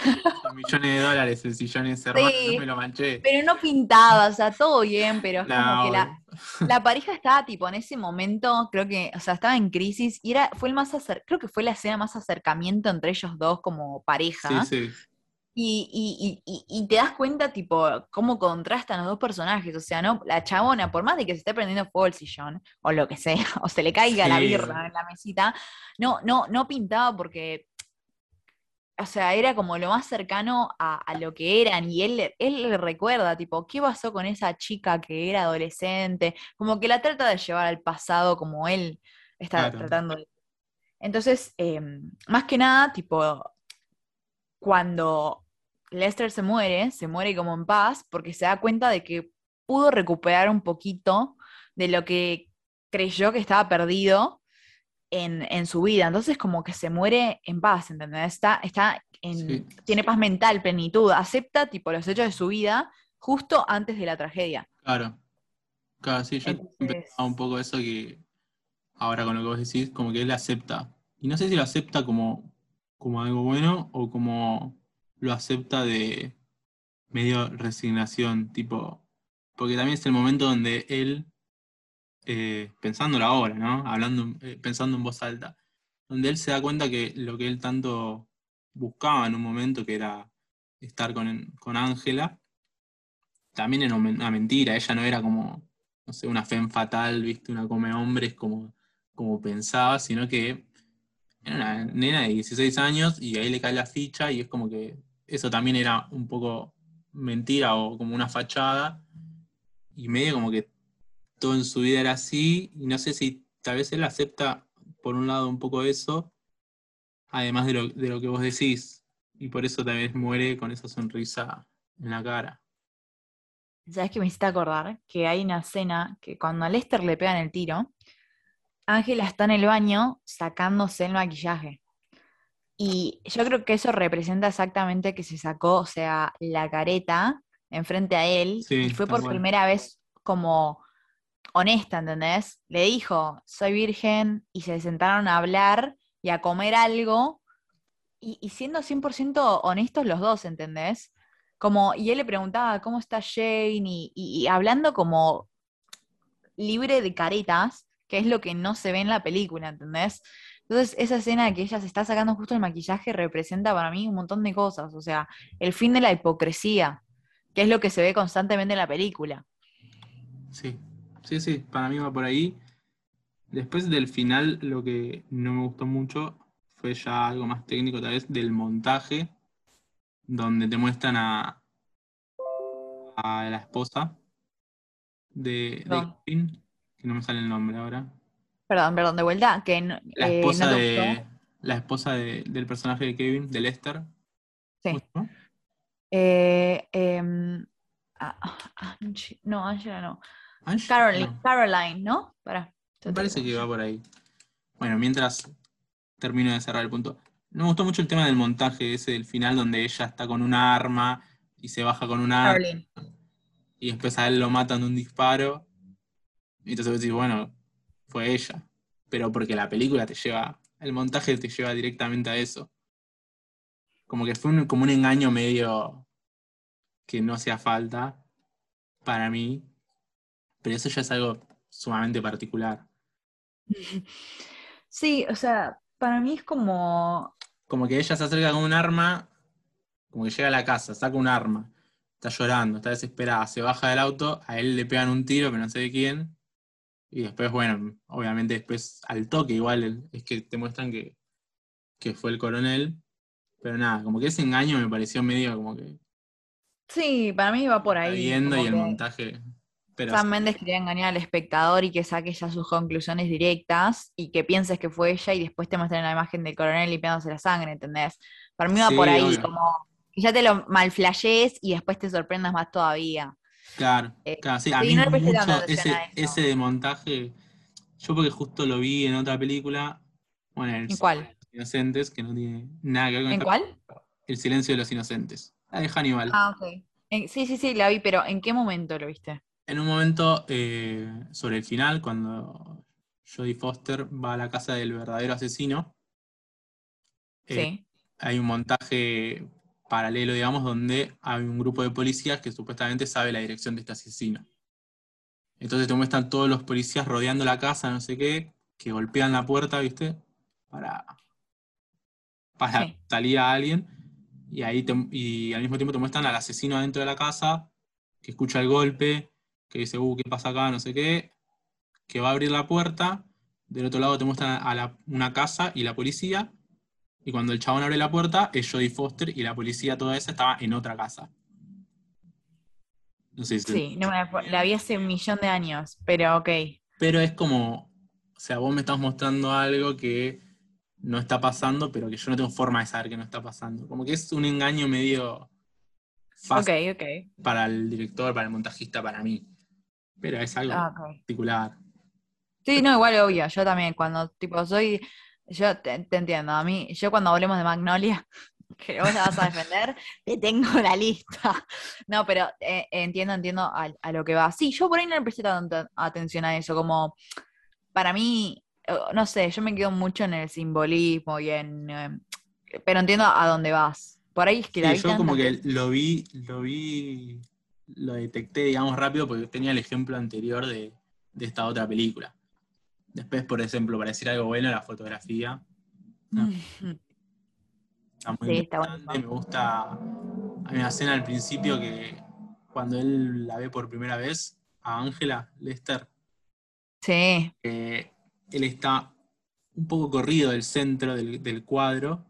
millones de dólares el sillón ese hermano, Sí. no me lo manché. Pero no pintaba, o sea, todo bien, pero es como que la, la pareja estaba tipo en ese momento, creo que, o sea, estaba en crisis y era, fue el más acer- creo que fue la escena más acercamiento entre ellos dos como pareja. Sí, sí. Y, y- y- te das cuenta, tipo, cómo contrastan los dos personajes. O sea, no, la chabona, por más de que se esté prendiendo fuego el sillón, o lo que sea, o se le caiga la birra en la mesita, no, no, no pintaba porque. O sea, era como lo más cercano a, a lo que eran. Y él, él le recuerda, tipo, ¿qué pasó con esa chica que era adolescente? Como que la trata de llevar al pasado como él está Claro. tratando de. Entonces, em, más que nada, tipo, cuando Lester se muere, se muere como en paz porque se da cuenta de que pudo recuperar un poquito de lo que creyó que estaba perdido en, en su vida. Entonces como que se muere en paz, ¿entendés? Está, está en, Sí. tiene paz mental, plenitud, acepta tipo los hechos de su vida justo antes de la tragedia. Claro. Claro, sí, yo Entonces- un poco eso que ahora con lo que vos decís, como que él acepta. Y no sé si lo acepta como, como algo bueno o como lo acepta de medio resignación, tipo, porque también es el momento donde él, eh, pensándolo ahora, ¿no? Hablando, eh, pensando en voz alta, donde él se da cuenta que lo que él tanto buscaba en un momento, que era estar con Ángela, también era una mentira, ella no era como, no sé, una femme fatal, viste, una come hombres como, como pensaba, sino que era una nena de 16 años y ahí le cae la ficha y es como que eso también era un poco mentira o como una fachada y medio como que todo en su vida era así y no sé si tal vez él acepta por un lado un poco eso, además de lo, de lo que vos decís y por eso tal vez muere con esa sonrisa en la cara. ¿Sabes qué me hiciste acordar? Que hay una escena que cuando a Lester le pegan el tiro, Ángela está en el baño sacándose el maquillaje. Y yo creo que eso representa exactamente que se sacó, o sea, la careta enfrente a él Sí, y fue por primera vez como honesta, ¿entendés? Le dijo, soy virgen y se sentaron a hablar y a comer algo y, siendo 100% honestos los dos, ¿entendés? Como, y él le preguntaba, ¿cómo está Jane? Y, y- y hablando como libre de caretas, que es lo que no se ve en la película, ¿entendés? Entonces, esa escena que ella se está sacando justo el maquillaje representa para mí un montón de cosas, o sea, el fin de la hipocresía, que es lo que se ve constantemente en la película. Sí, sí, sí, para mí va por ahí. Después del final, lo que no me gustó mucho fue ya algo más técnico, tal vez, del montaje, donde te muestran a, a la esposa de, de No. Kevin, que no me sale el nombre ahora. Perdón, perdón, de vuelta, que no, La eh, esposa no de. La esposa de- del personaje de Kevin, de Lester. Sí. Eh, em, ah, ah, no, Angela no. Ange? Caroline, No. Caroline, ¿no? Para. Me parece que va por ahí. Bueno, mientras termino de cerrar el punto. No me gustó mucho el tema del montaje ese del final donde ella está con un arma y se baja con un arma y después a él lo matan de un disparo. Y entonces vos decís, bueno, fue ella. Pero porque la película te lleva, el montaje te lleva directamente a eso. Como que fue un- como un engaño medio que no hacía falta para mí. Pero eso ya es algo sumamente particular. Sí, o sea, para mí es como. como que ella se acerca con un arma, como que llega a la casa, saca un arma, está llorando, está desesperada, se baja del auto, a él le pegan un tiro, pero no sé de quién, y después, bueno, obviamente después al toque igual es que te muestran que, que fue el coronel, pero nada, como que ese engaño me pareció medio como que Sí, para mí va por ahí. viendo y el que montaje, pero Sam Mendes quería engañar al espectador y que saque ya sus conclusiones directas y que pienses que fue ella y después te muestren la imagen del coronel limpiándose la sangre, ¿entendés? Para mí va Sí, por ahí, obvio. como que ya te lo malflashees y después te sorprendas más todavía. Claro, Eh, claro, sí, a mí no mucho ese, a ese de montaje, yo porque justo lo vi en otra película, bueno, en ¿En cuál? Inocentes, que no tiene nada que ver con ¿En cuál? El silencio de los inocentes. La de Hannibal. Ah, ok. En- sí, sí, sí, la vi, pero ¿en qué momento lo viste? En un momento, eh, sobre el final, cuando Jodie Foster va a la casa del verdadero asesino, eh, Sí. hay un montaje paralelo, digamos, donde hay un grupo de policías que supuestamente sabe la dirección de este asesino. Entonces te muestran todos los policías rodeando la casa, no sé qué, que golpean la puerta, ¿viste? Para, para Sí. salir a alguien. Y, ahí te- y al mismo tiempo te muestran al asesino adentro de la casa, que escucha el golpe, que dice, uh, ¿qué pasa acá? No sé qué, que va a abrir la puerta. Del otro lado te muestran a la- una casa y la policía. Y cuando el chabón abre la puerta, es Jodie Foster y la policía toda esa estaba en otra casa. No sé si Sí, no me la vi hace un millón de años, pero ok. Pero es como, o sea, vos me estás mostrando algo que no está pasando, pero que yo no tengo forma de saber que no está pasando. Como que es un engaño medio fácil Ok, ok. para el director, para el montajista, para mí. Pero es algo Ah, particular. Sí, no, igual obvio, yo también, cuando tipo soy, yo te, te entiendo, a mí, yo cuando hablemos de Magnolia, que vos la vas a defender, te tengo la lista. No, pero eh, entiendo, entiendo a, a lo que va. Sí, yo por ahí no le presté tanta atención a eso, como para mí, eh, no sé, yo me quedo mucho en el simbolismo y en, eh, pero entiendo a dónde vas. Por ahí es que la vi yo como que lo vi, lo vi, lo detecté, digamos, rápido porque tenía el ejemplo anterior de, de esta otra película. Después, por ejemplo, para decir algo bueno, la fotografía. No. Está muy Sí, interesante. Me gusta. Hay una escena al principio que cuando él la ve por primera vez a Ángela Lester, Sí, que él está un poco corrido del centro del, del cuadro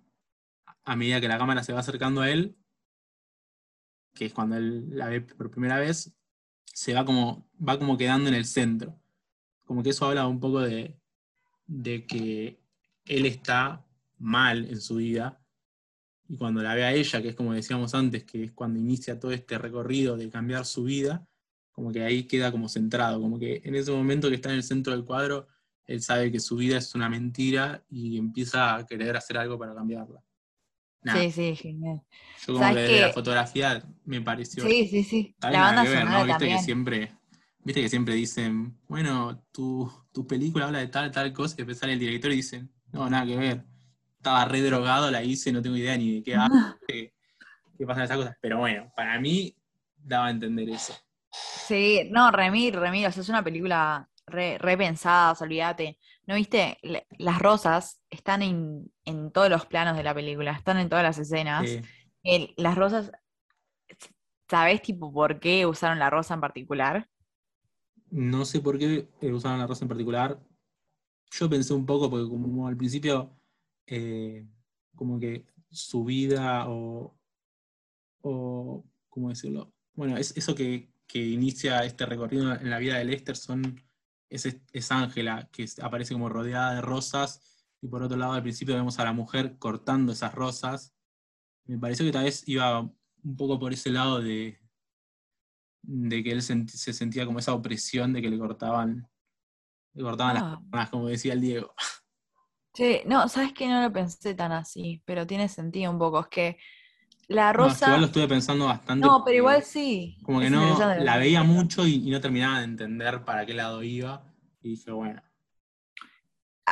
a medida que la cámara se va acercando a él, que es cuando él la ve por primera vez, se va como, va como quedando en el centro. Como que eso habla un poco de, de que él está mal en su vida. Y cuando la ve a ella, que es como decíamos antes, que es cuando inicia todo este recorrido de cambiar su vida, como que ahí queda como centrado, como que en ese momento que está en el centro del cuadro, él sabe que su vida es una mentira y empieza a querer hacer algo para cambiarla. Sí, sí, genial. Yo como que de la fotografía me pareció. Sí, sí, sí. La banda ver, ¿no? Viste que siempre, viste que siempre dicen, bueno, tu, tu película habla de tal, tal cosa, y después sale el director y dicen, no, nada que ver. Estaba re drogado, la hice, no tengo idea ni de qué, qué, qué pasan esas cosas. Pero bueno, para mí daba a entender eso. Sí, no, Remir, Remir, o sea, es una película re, repensada, olvídate. ¿No viste? las rosas están en, todos los planos de la película, están en todas las escenas. las rosas, ¿sabés tipo por qué usaron la rosa en particular? No sé por qué usaron la rosa en particular. Yo pensé un poco, porque como al principio, eh, como que su vida o, o, ¿cómo decirlo? Bueno, es eso que, que inicia este recorrido en la vida de Lester son, es Ángela, que aparece como rodeada de rosas, y por otro lado al principio vemos a la mujer cortando esas rosas. Me pareció que tal vez iba un poco por ese lado de, de que él se sentía como esa opresión de que le cortaban, le cortaban las ah. como decía el Diego. Sí, no, sabes que no lo pensé tan así, pero tiene sentido un poco. Es que la rosa. igual lo estuve pensando bastante. No, pero igual sí. Como que no, la veía mucho y, no terminaba de entender para qué lado iba. Y dije, bueno.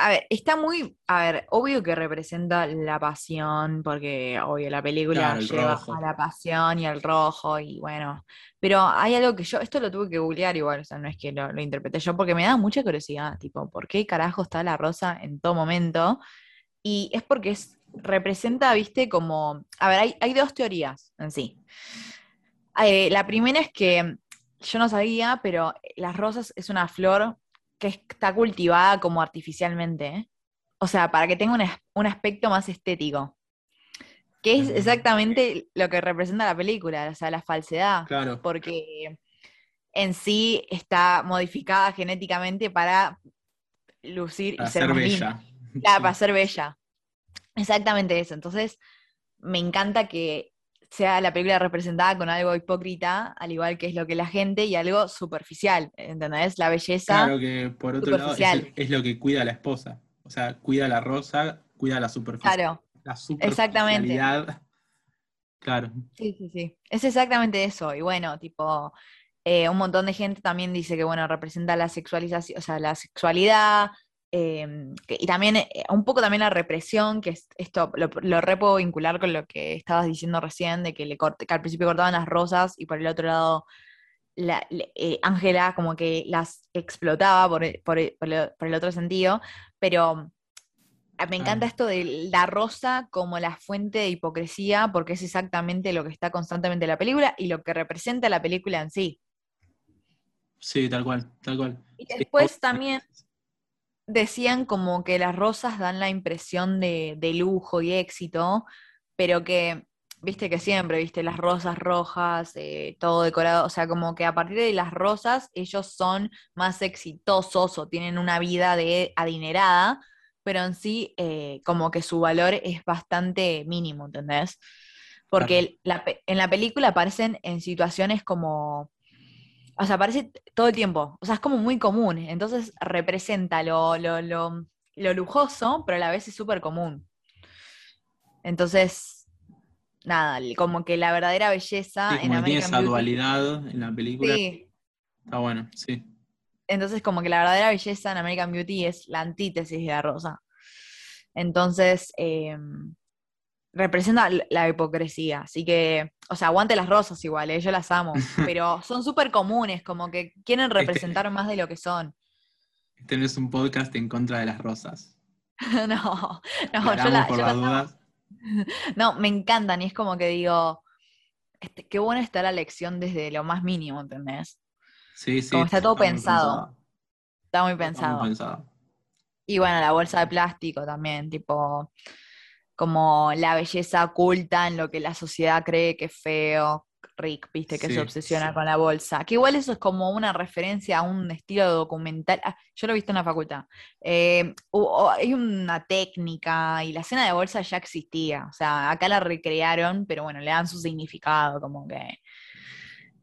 A ver, está muy. A ver, obvio que representa la pasión, porque obvio la película lleva a la pasión y al rojo, y bueno. Pero hay algo que yo. Esto lo tuve que googlear igual, o sea, no es que lo, lo interpreté yo, porque me da mucha curiosidad, tipo, ¿por qué carajo está la rosa en todo momento? Y es porque es representa, viste, como, a ver, hay, dos teorías en sí. Eh, la primera es que yo no sabía, pero las rosas es una flor que está cultivada como artificialmente. ¿eh? O sea, para que tenga un, aspecto más estético. Que es exactamente lo que representa la película, o sea, la falsedad. Claro. Porque en sí está modificada genéticamente para lucir y ser, bella. para ser bella. Exactamente eso. Entonces, me encanta que sea la película representada con algo hipócrita, al igual que es lo que la gente, y algo superficial, ¿entendés? La belleza. Claro que por otro lado es, lo que cuida a la esposa. O sea, cuida la rosa, cuida la superficie. Claro. La Exactamente. Claro. Sí, sí, sí. Es exactamente eso. Y bueno, tipo, eh, un montón de gente también dice que, bueno, representa la sexualización, o sea, la sexualidad, Em, y también eh, un poco también la represión, que esto lo, lo re puedo vincular con lo que estabas diciendo recién, de que, le corte, que al principio cortaban las rosas y por el otro lado eh, Ángela como que las explotaba por, por, el, otro sentido, pero ah, me encanta esto de la rosa como la fuente de hipocresía, porque es exactamente lo que está constantemente en la película y lo que representa la película en sí. Sí, tal cual, tal cual. Y después también decían como que las rosas dan la impresión de, lujo y éxito, pero que, viste que siempre, viste, las rosas rojas, eh, todo decorado, o sea, como que a partir de las rosas ellos son más exitosos o tienen una vida de adinerada, pero en sí eh, como que su valor es bastante mínimo, ¿entendés? Porque en la película aparecen en situaciones como o sea, aparece todo el tiempo. O sea, es como muy común. Entonces representa lo, lujoso, pero a la vez es súper común. Entonces, nada, como que la verdadera belleza en American tiene esa dualidad en la película. Sí. Está bueno, sí. Entonces, como que la verdadera belleza en American Beauty es la antítesis de la rosa. Entonces, eh, representa la hipocresía. Así que, o sea, aguante las rosas igual, ¿eh? yo las amo, pero son súper comunes, como que quieren este representar más de lo que son. Tenés un podcast en contra de las rosas. no, no, yo, la, No, me encantan y es como que digo, este, qué buena está la lección desde lo más mínimo, ¿entendés? Sí, sí. Como está todo pensado. Está muy pensado. Está muy pensado. Y bueno, la bolsa de plástico también, tipo, como la belleza oculta en lo que la sociedad cree que es feo. Rick, viste, que se obsesiona con la bolsa. Que igual eso es como una referencia a un estilo documental. Ah, yo lo he visto en la facultad. Eh, hay una técnica y la escena de bolsa ya existía. O sea, acá la recrearon, pero bueno, le dan su significado, como que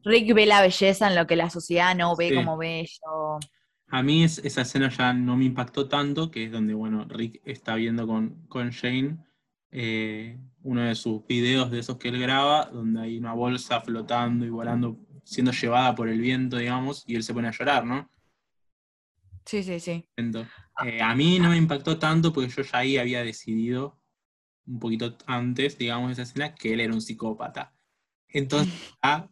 Rick ve la belleza en lo que la sociedad no ve Sí. como bello. A mí es- esa escena ya no me impactó tanto, que es donde, bueno, Rick está viendo con, con Jane eh, uno de sus videos de esos que él graba, donde hay una bolsa flotando y volando, siendo llevada por el viento, digamos, y él se pone a llorar, ¿no? Sí, sí, sí. Entonces, eh, a mí no me impactó tanto porque yo ya ahí había decidido, un poquito antes, digamos, esa escena, que él era un psicópata. Entonces, ah,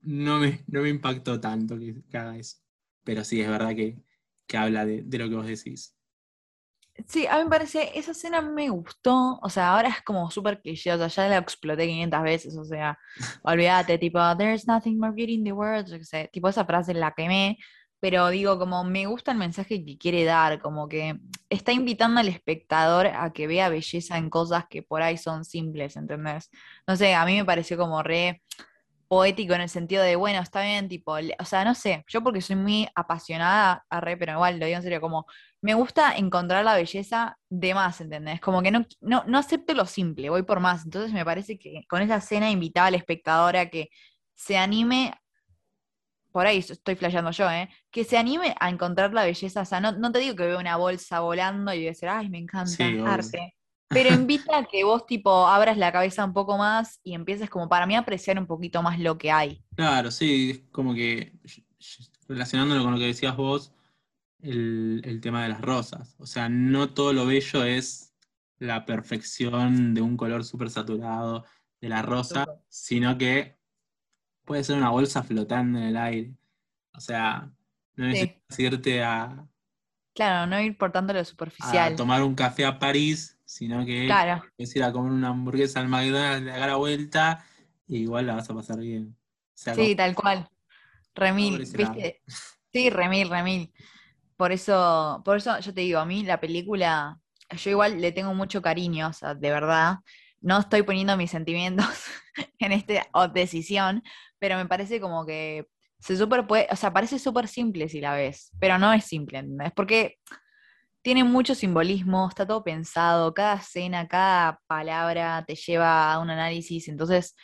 no me, no me impactó tanto que, que haga eso. Pero sí, es verdad que, que habla de, de lo que vos decís. Sí, a mí me parece, esa escena me gustó, o sea, ahora es como súper cliché, o sea, ya la exploté 500 veces, o sea, olvídate, tipo, there's nothing more beauty in the world, yo qué sé, tipo, esa frase la quemé, pero digo, como me gusta el mensaje que quiere dar, como que está invitando al espectador a que vea belleza en cosas que por ahí son simples, ¿entendés? No sé, a mí me pareció como re poético en el sentido de, bueno, está bien, tipo, le- o sea, no sé, yo porque soy muy apasionada, arre, pero igual lo digo en serio, como me gusta encontrar la belleza de más, ¿entendés? Como que no, no, no acepto lo simple, voy por más. Entonces me parece que con esa escena invitaba al espectador a que se anime, por ahí estoy flasheando yo, ¿eh? Que se anime a encontrar la belleza. O sea, no, no te digo que veo una bolsa volando y voy a decir, ay, me encanta, Sí, arte. Pero invita a que vos, tipo, abras la cabeza un poco más y empieces, como para mí, a apreciar un poquito más lo que hay. Claro, sí, es como que relacionándolo con lo que decías vos, el, el tema de las rosas. O sea, no todo lo bello es la perfección de un color súper saturado de la rosa, sino que puede ser una bolsa flotando en el aire. O sea, no Sí. necesitas irte a, Claro, no ir por tanto lo a superficial. tomar un café a París, sino que Claro. puedes ir a comer una hamburguesa al McDonald's de la vuelta y igual la vas a pasar bien. O sea, Sí, tal cual. Remil. ¿viste? Sí, remil, remil. Por eso, por eso yo te digo, a mí la película, yo igual le tengo mucho cariño, o sea, de verdad. No estoy poniendo mis sentimientos en esta decisión, pero me parece como que se super puede, o sea, parece súper simple si la ves, pero no es simple, ¿entendés? Porque tiene mucho simbolismo, está todo pensado, cada escena, cada palabra te lleva a un análisis, entonces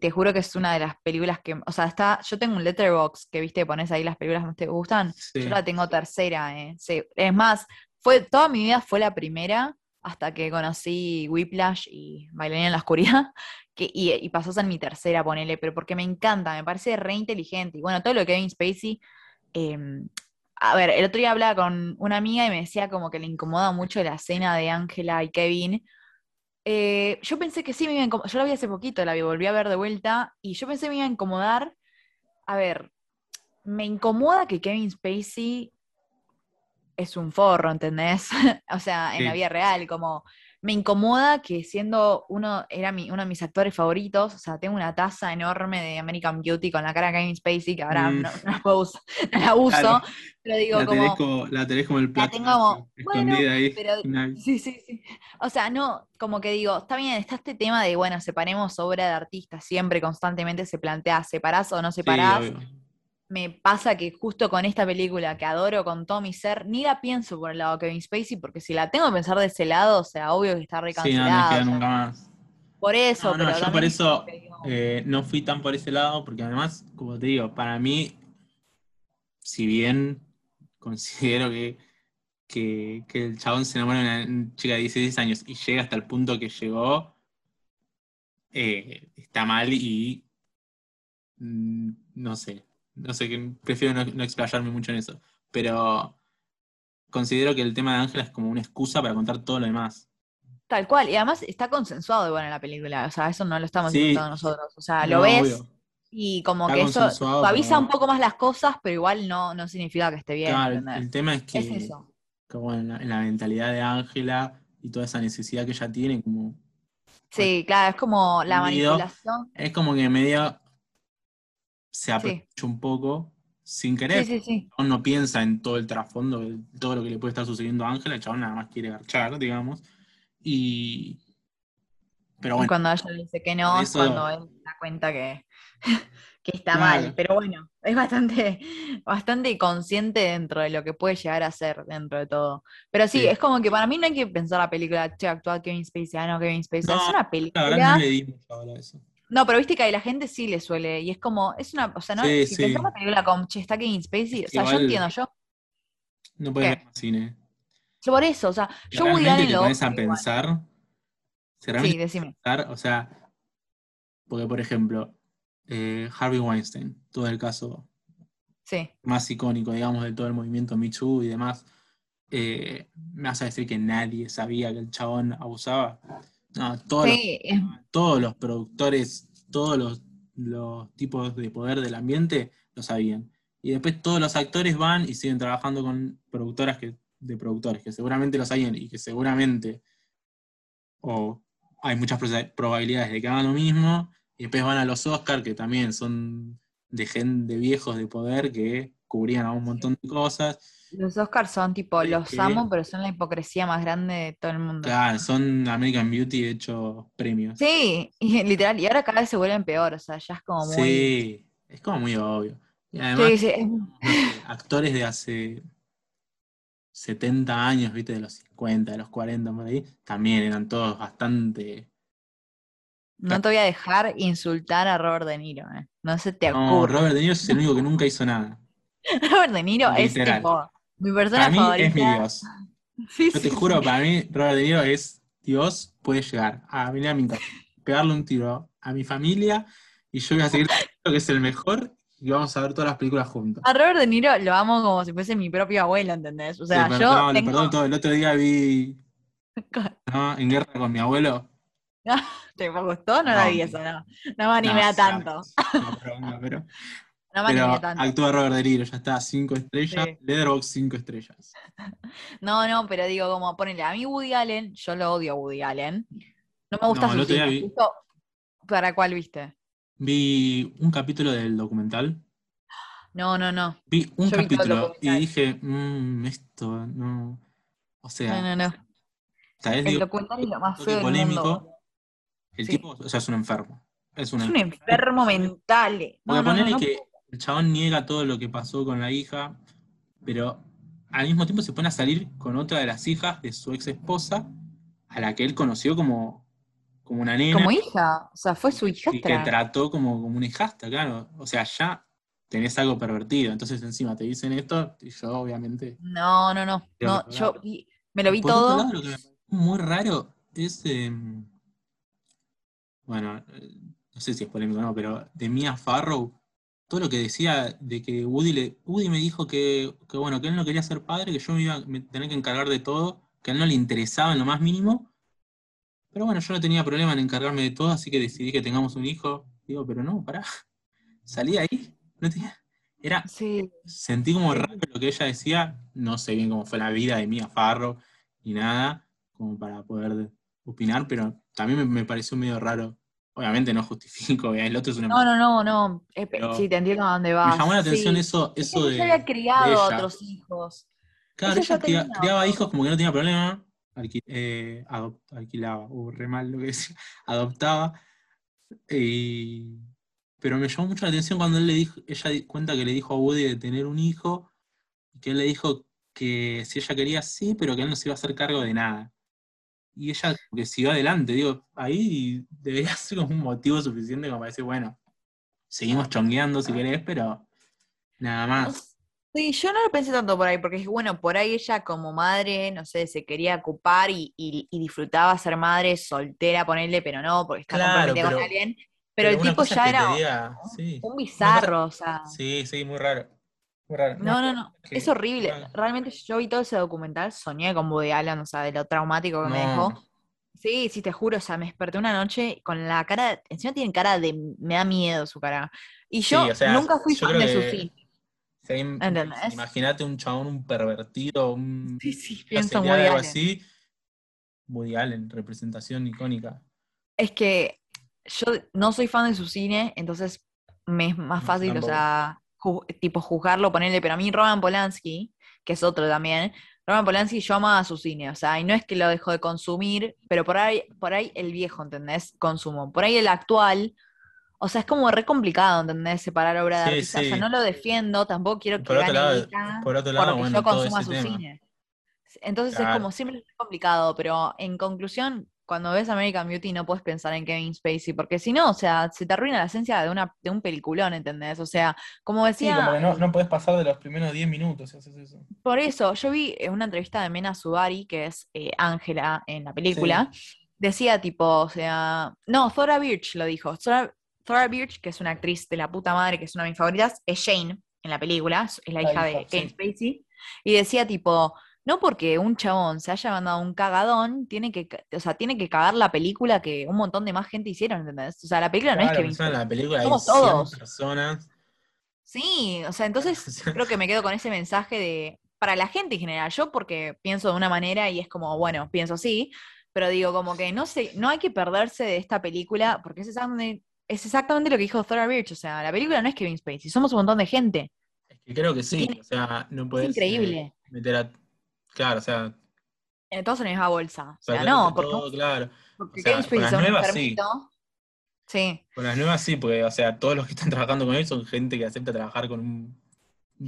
te juro que es una de las películas que, o sea, está, yo tengo un letterbox que, viste, pones ahí las películas que te gustan, Sí. yo la tengo tercera, eh. Sí, Es más, fue, toda mi vida fue la primera hasta que conocí Whiplash y Bailarina en la Oscuridad, que, y, y pasó a ser mi tercera, ponele, pero porque me encanta, me parece re inteligente. Y bueno, todo lo que Kevin Spacey, em, a ver, el otro día hablaba con una amiga y me decía como que le incomoda mucho la escena de Angela y Kevin. Eh, yo pensé que sí me iba a incomodar, yo la vi hace poquito, la vi, volví a ver de vuelta, y yo pensé que me iba a incomodar. A ver, me incomoda que Kevin Spacey es un forro, ¿entendés? o sea, en la vida real, como me incomoda que siendo uno, era mi, uno de mis actores favoritos, o sea, tengo una taza enorme de American Beauty con la cara de Kevin Spacey, que ahora Mm. no, no la puedo usar, no la uso, Claro. pero digo La tenés, como... como, la tenés como el La plato tengo como, escondida bueno, ahí. pero sí, sí, sí. O sea, no, como que digo, está bien, está este tema de, bueno, separemos obra de artista, siempre constantemente se plantea, ¿separás o no Sí, separás? obvio. Me pasa que justo con esta película que adoro con todo mi ser, ni la pienso por el lado de Kevin Spacey, porque si la tengo que pensar de ese lado, o sea, obvio que está Sí, no, no queda nunca más. por eso, No, no, pero yo por eso eh, no fui tan por ese lado, porque además, como te digo, para mí, si bien considero que, que, que el chabón se enamora de una chica de 16 años y llega hasta el punto que llegó, eh, está mal y mm, no sé, no sé, que prefiero no, no explayarme mucho en eso, pero considero que el tema de Ángela es como una excusa para contar todo lo demás. Tal cual, y además está consensuado igual en la película, o sea, eso no lo estamos Sí. inventando nosotros, o sea, lo ves obvio. y como Está que eso suaviza un poco más las cosas, pero igual no, no significa que esté bien, Claro, el, ¿entendés? el tema es que, Es eso. como en la, en la mentalidad de Ángela y toda esa necesidad que ella tiene, como Sí, claro, es como la manipulación. es como que medio se Sí. aprovecha un poco sin querer. Sí, sí, sí. El chabón no piensa en todo el trasfondo, de todo lo que le puede estar sucediendo a Ángela, el chabón nada más quiere garchar, digamos. Y. Pero Y bueno, cuando ella dice que no, eso- cuando él se da cuenta que, que está Claro. mal. Pero bueno, es bastante, bastante consciente dentro de lo que puede llegar a ser dentro de todo. Pero sí, Sí. es como que para mí no hay que pensar la película, che, actúa Kevin Spacey, ah, no, Kevin Spacey. No, es una la verdad película. no le di a eso. No, pero viste que a la gente sí le suele, y es como, es una, o sea, no, Sí, si sí. pensás una película con, che, está Kevin Spacey, o sea, yo entiendo, yo, No puedes ¿Qué? ver más cine. yo por eso, o sea, yo Allen te lo pones a pensar. Si Sí, decime. pensar, o sea, porque por ejemplo, eh, Harvey Weinstein, todo el caso Sí. más icónico, digamos, de todo el movimiento Me Too y demás, eh, ¿me vas a decir que nadie sabía que el chabón abusaba? No, todos, Sí, los, todos los productores, todos los, los tipos de poder del ambiente lo sabían. Y después todos los actores van y siguen trabajando con productoras que, de productores, que seguramente lo sabían y que seguramente o hay muchas proba- probabilidades de que hagan lo mismo, y después van a los Oscars, que también son de gente de viejos de poder que cubrían a un montón de cosas. Los Oscars son tipo, Es los que- amo, pero son la hipocresía más grande de todo el mundo. Claro, son American Beauty hecho premios. Sí, y, literal, y ahora cada vez se vuelven peor, o sea, ya es como muy... Sí, es como muy obvio. Y además, Sí, sí, es- no sé, actores de hace 70 años, viste, de los 50, de los 40 por ahí, también eran todos bastante. no te voy a dejar insultar a Robert De Niro, eh. no se te No, ocurre. Robert De Niro es el único que nunca hizo nada. Robert De Niro es Literal. tipo mi persona Para mí favorita. es mi Dios. Sí, Yo sí, te juro, sí. para mí, Robert De Niro es Dios, puede llegar a venir a mi casa, pegarle un tiro a mi familia y yo voy a seguir diciendo que es el mejor y vamos a ver todas las películas juntos. A Robert De Niro lo amo como si fuese mi propio abuelo, ¿entendés? O sea, Le yo perdono, le tengo... perdono todo. El otro día vi ¿no? En guerra con mi abuelo. ¿Te gustó? No, No, la vi eso, no. No me animé No, a tanto. No, pero, no, pero- No me pero tanto. actúa Robert De Niro, ya está, cinco estrellas. Sí. Letterboxd, cinco estrellas. No, no, pero digo, como ponele, a mí Woody Allen, yo lo odio a Woody Allen. No me gusta No, su cine. vi- Justo- ¿Para cuál viste? Vi un capítulo del documental. No, no, no. Vi un Yo vi capítulo y documental. dije, "Mm, esto no. O sea, No, no, no. El Digo, documental es lo más feo del polémico. mundo. El Sí. tipo, o sea, es un enfermo. Es un Es un enfermo. mental. No, Porque no, no. que el chabón niega todo lo que pasó con la hija, pero al mismo tiempo se pone a salir con otra de las hijas de su ex esposa, a la que él conoció como, como una nena Como hija. O sea, fue su y que hijastra. trató como, como una hijastra, claro. O sea, ya tenés algo pervertido. Entonces encima te dicen esto y yo obviamente... No, no, no. Yo vi- me lo vi Por todo. lado, lo que me pareció muy raro es... em, bueno, eh, no sé si es polémico o no, pero de Mia Farrow, todo lo que decía de que Woody, le, Woody me dijo que, que, bueno, que él no quería ser padre, que yo me iba a tenía que encargar de todo, que a él no le interesaba en lo más mínimo. Pero bueno, yo no tenía problema en encargarme de todo, así que decidí que tengamos un hijo. Digo, pero no, pará. Salí ahí. No tenía, era, Sí. sentí como raro lo que ella decía. No sé bien cómo fue la vida de Mia Farrow ni nada, como para poder opinar, pero también me, me pareció medio raro. Obviamente no justifico, el otro es una No, no, no, no. Eh, pe- Pero- sí, te entiendo a dónde Me vas. llamó la atención Sí. eso, Es eso de. ella había criado a otros hijos. Claro, ella criaba hijos como que no tenía problema. alqui- eh, alquilaba, uh, re mal lo que decía. Adoptaba. pero me llamó mucho la atención cuando él le dijo, ella cuenta que le dijo a Woody de tener un hijo, y que él le dijo que si ella quería sí, pero que él no se iba a hacer cargo de nada. Y ella que siguió adelante, digo, ahí debería ser como un motivo suficiente como para decir, bueno, seguimos chongueando si querés, pero nada más. Sí, yo no lo pensé tanto por ahí, porque es bueno, por ahí ella como madre, no sé, se quería ocupar y, y- y disfrutaba ser madre soltera, ponerle, pero no, porque está Claro, comprometida con alguien. Pero, el tipo ya era diga, sí. un bizarro, o sea. Sí, sí, muy raro. No, no, no, que- es horrible. Realmente yo vi todo ese documental, soñé con Woody Allen, o sea, de lo traumático que me dejó. Sí, sí, te juro, o sea, me desperté una noche con la cara, encima tiene cara de, me da miedo su cara. Y Sí, yo o sea, nunca fui yo fan de su que- cine. Si hay un- ¿Entendés? Imagínate un chabón, un pervertido, un Sí, sí, pienso Woody algo Allen. así. Woody Allen, representación icónica. Es que yo no soy fan de su cine, entonces me es más fácil, o sea, ju- tipo juzgarlo, ponerle, pero a mí Roman Polanski, que es otro también, Roman Polanski yo amaba su cine, o sea, y no es que lo dejo de consumir, pero por ahí, por ahí el viejo, ¿entendés? Consumo. Por ahí el actual, o sea, es como re complicado, ¿entendés? Separar obra de Sí, artista. O sea, no lo defiendo, tampoco quiero que Por otro lado- por otro lado, porque bueno, yo consuma su tema. cine. Entonces es como siempre es complicado, pero en conclusión, cuando ves American Beauty no puedes pensar en Kevin Spacey, porque si no, o sea, se te arruina la esencia de, una, de un peliculón, ¿entendés? O sea, como Sí, decía, como que no, no podés pasar de los primeros 10 minutos si haces eso. por eso, yo vi eh, una entrevista de Mena Subari, que es eh, Ángela en la película, decía tipo, o sea, no, Thora Birch lo dijo, Thora, Thora Birch, que es una actriz de la puta madre, que es una de mis favoritas, es Jane en la película, es la La hija hija, de Kevin sí. Spacey, y decía tipo, no porque un chabón se haya mandado un cagadón, tiene que, o sea, tiene que cagar la película que un montón de más gente hicieron, ¿entendés? O sea, la película no es en Spacey. la película Somos 100 todos. personas. Sí, o sea, entonces creo que me quedo con ese mensaje de, para la gente en general, yo porque pienso de una manera y es como, bueno, pienso así, pero digo como que no sé, no hay que perderse de esta película porque es exactamente, es exactamente lo que dijo Thora Birch, o sea, la película no es Kevin Spacey, somos un montón de gente, Es que creo que sí, Tiene- o sea, no es podés eh, increíble, meter a. Claro, o sea, Eh, todos en la misma bolsa, o sea, no, porque, todo, claro. porque o sea, con las nuevas, sí. sí, Con las nuevas sí, porque, o sea, todos los que están trabajando con él son gente que acepta trabajar con un.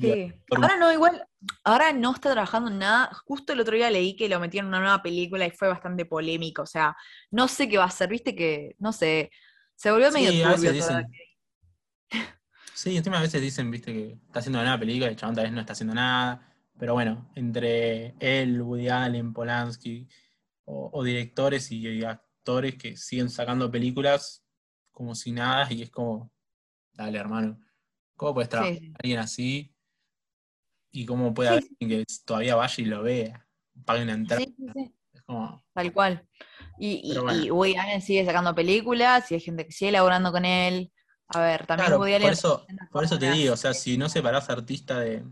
Sí. Ahora no, igual, ahora no está trabajando en nada. Justo el otro día leí que lo metieron en una nueva película y fue bastante polémico. O sea, no sé qué va a hacer, viste que, no sé, se volvió medio Sí, a veces. Sí, encima a veces dicen, viste, que está haciendo una nueva película y el chabón tal vez no está haciendo nada. Pero bueno, entre él, Woody Allen, Polanski, o, o directores y, y actores que siguen sacando películas como si nada, y es como, dale, hermano, ¿cómo puedes trabajar Sí, alguien así? ¿Y cómo puede haber sí, alguien que todavía vaya y lo vea? Pague una entrada. sí, sí, sí, Es como, tal cual. Y, pero y, bueno. y Woody Allen sigue sacando películas y hay gente que sigue laborando con él. A ver, también Claro, Woody por Allen eso, presenta por eso te digo, o sea, si no separás artista de,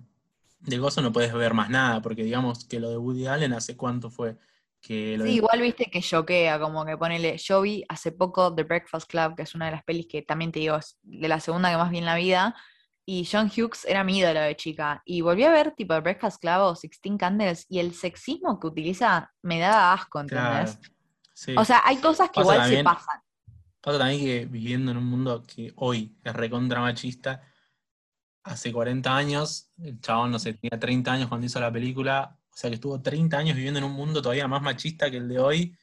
de gozo no puedes ver más nada, porque digamos que lo de Woody Allen hace cuánto fue que lo Sí, de- igual viste que choquea, como que ponele, yo vi hace poco The Breakfast Club, que es una de las pelis que también te digo, es de la segunda que más vi en la vida, y John Hughes era mi ídolo de chica, y volví a ver tipo The Breakfast Club o Sixteen Candles, y el sexismo que utiliza me da asco, Claro, ¿entendés? sí. O sea, hay cosas que Pasa igual también- se pasan. Pasa también que viviendo en un mundo que hoy es recontra machista, hace 40 años, el chabón, no sé, tenía 30 años cuando hizo la película, o sea que estuvo 30 años viviendo en un mundo todavía más machista que el de hoy,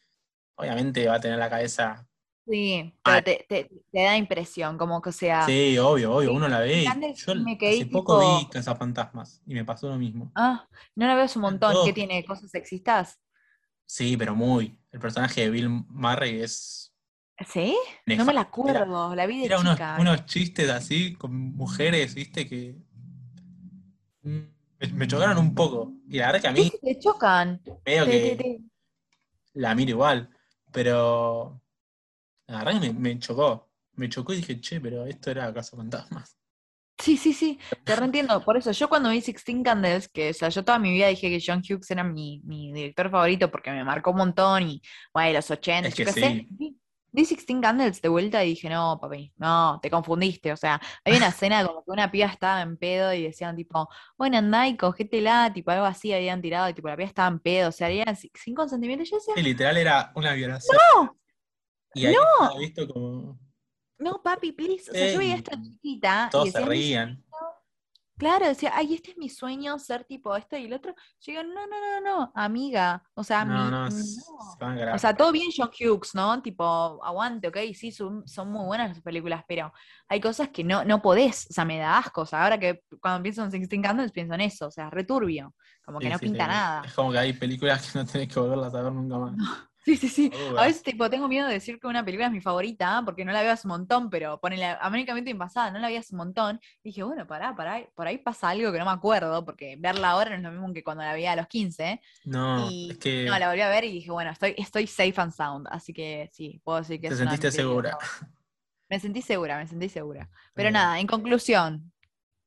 obviamente va a tener la cabeza... Sí, pero te, te- te da impresión, como que sea, Sí, obvio, obvio, uno la ve. y Yo me quedé hace poco vi tipo- Cazafantasmas y me pasó lo mismo. ah, no la veo un montón. ¿qué tiene? ¿Cosas sexistas? Sí, pero muy. El personaje de Bill Murray es. ¿Sí? No me la. Era- acuerdo, la vi de Era unos, chica. unos chistes así con mujeres, viste, que. Me, me chocaron un poco. Y la verdad que a mí, ¿Viste que te chocan? Te- que te- te- la miro igual. Pero. La verdad que me, me chocó. Me chocó y dije, che, pero esto era Cazafantasmas. Sí, sí, sí, te reentiendo. Por eso, yo cuando vi Sixteen Candles, que, o sea, yo toda mi vida dije que John Hughes era mi, mi director favorito porque me marcó un montón y, bueno, los 80, Es yo qué sé. sí. Vi, vi Sixteen Candles de vuelta y dije, no, papi, no, te confundiste. O sea, hay una escena como que una piba estaba en pedo y decían, tipo, bueno, andá y cogétela, tipo, algo así habían tirado y, tipo, la piba estaba en pedo, o sea, harían sin, consentimiento. Y yo decía, Sí, literal era una violación. ¡No! Y ahí ¡No! visto como. no, papi, please. O sea, yo veía Ey, esto chiquita y Todos se decía, "Mi reían. Claro, decía, ay, este es mi sueño, ser tipo esto y el otro. Yo digo, no, no, no, no, amiga. O sea, No, mi- no, no. O sea, todo bien John Hughes, ¿no? Tipo, aguante, ok, sí, son, son muy buenas las películas, pero hay cosas que no, no podés, o sea, me da asco. O sea, ahora que cuando pienso en Sixteen Candles pienso en eso, o sea, returbio, como que Sí, no sí, pinta sí. nada. Es como que hay películas que no tenés que volverlas a ver nunca más. Sí, sí, sí. Por A veces, tipo, tengo miedo de decir que una película es mi favorita, porque no la veo hace un montón, pero ponele American Beauty pasada, no la vi hace un montón. Y dije, bueno, pará, pará, por ahí pasa algo que no me acuerdo, porque verla ahora no es lo mismo que cuando la vi a los 15. No, y es que no, la volví a ver y dije, bueno, estoy, estoy safe and sound, así que sí, puedo decir que te es sentiste segura. Me sentí segura, me sentí segura. Pero Eh, nada, en conclusión.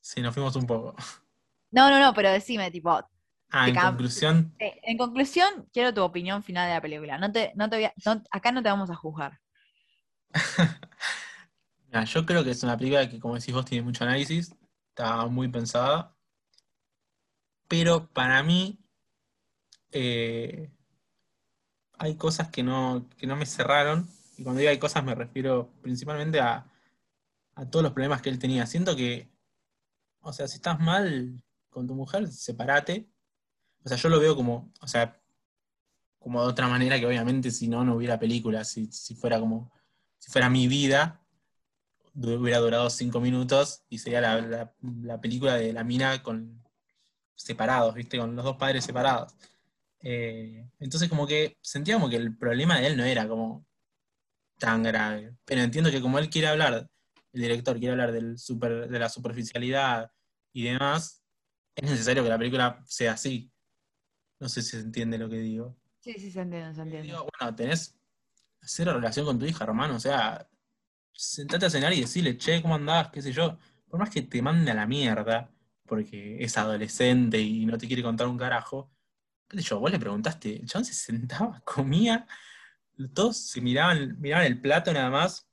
Sí, nos fuimos un poco. No, no, no, pero decime, tipo, Ah, en conclusión, en conclusión, quiero tu opinión final de la película. No te, no te voy a- no- acá no te vamos a juzgar. yo creo que es una película que, como decís vos, tiene mucho análisis, está muy pensada, pero para mí eh, hay cosas que no, que no me cerraron, y cuando digo hay cosas me refiero principalmente a, a todos los problemas que él tenía. Siento que, o sea, si estás mal con tu mujer, separate. O sea, yo lo veo como, o sea, como de otra manera que obviamente si no, no hubiera película, si, si fuera como, si fuera mi vida, hubiera durado cinco minutos y sería la, la- la película de la mina con separados, ¿viste? Con los dos padres separados. Eh, entonces como que sentía como que el problema de él no era como tan grave. Pero entiendo que como él quiere hablar, el director quiere hablar del super, de la superficialidad y demás, es necesario que la película sea así. No sé si se entiende lo que digo. Sí, sí, se entiende, se entiende. Digo, bueno, tenés cero relación con tu hija, hermano. O sea, sentate a cenar y decirle, che, ¿cómo andás? ¿Qué sé yo? Por más que te mande a la mierda, porque es adolescente y no te quiere contar un carajo, qué sé yo, vos le preguntaste, el chabón se sentaba, comía, todos se miraban, miraban el plato nada más,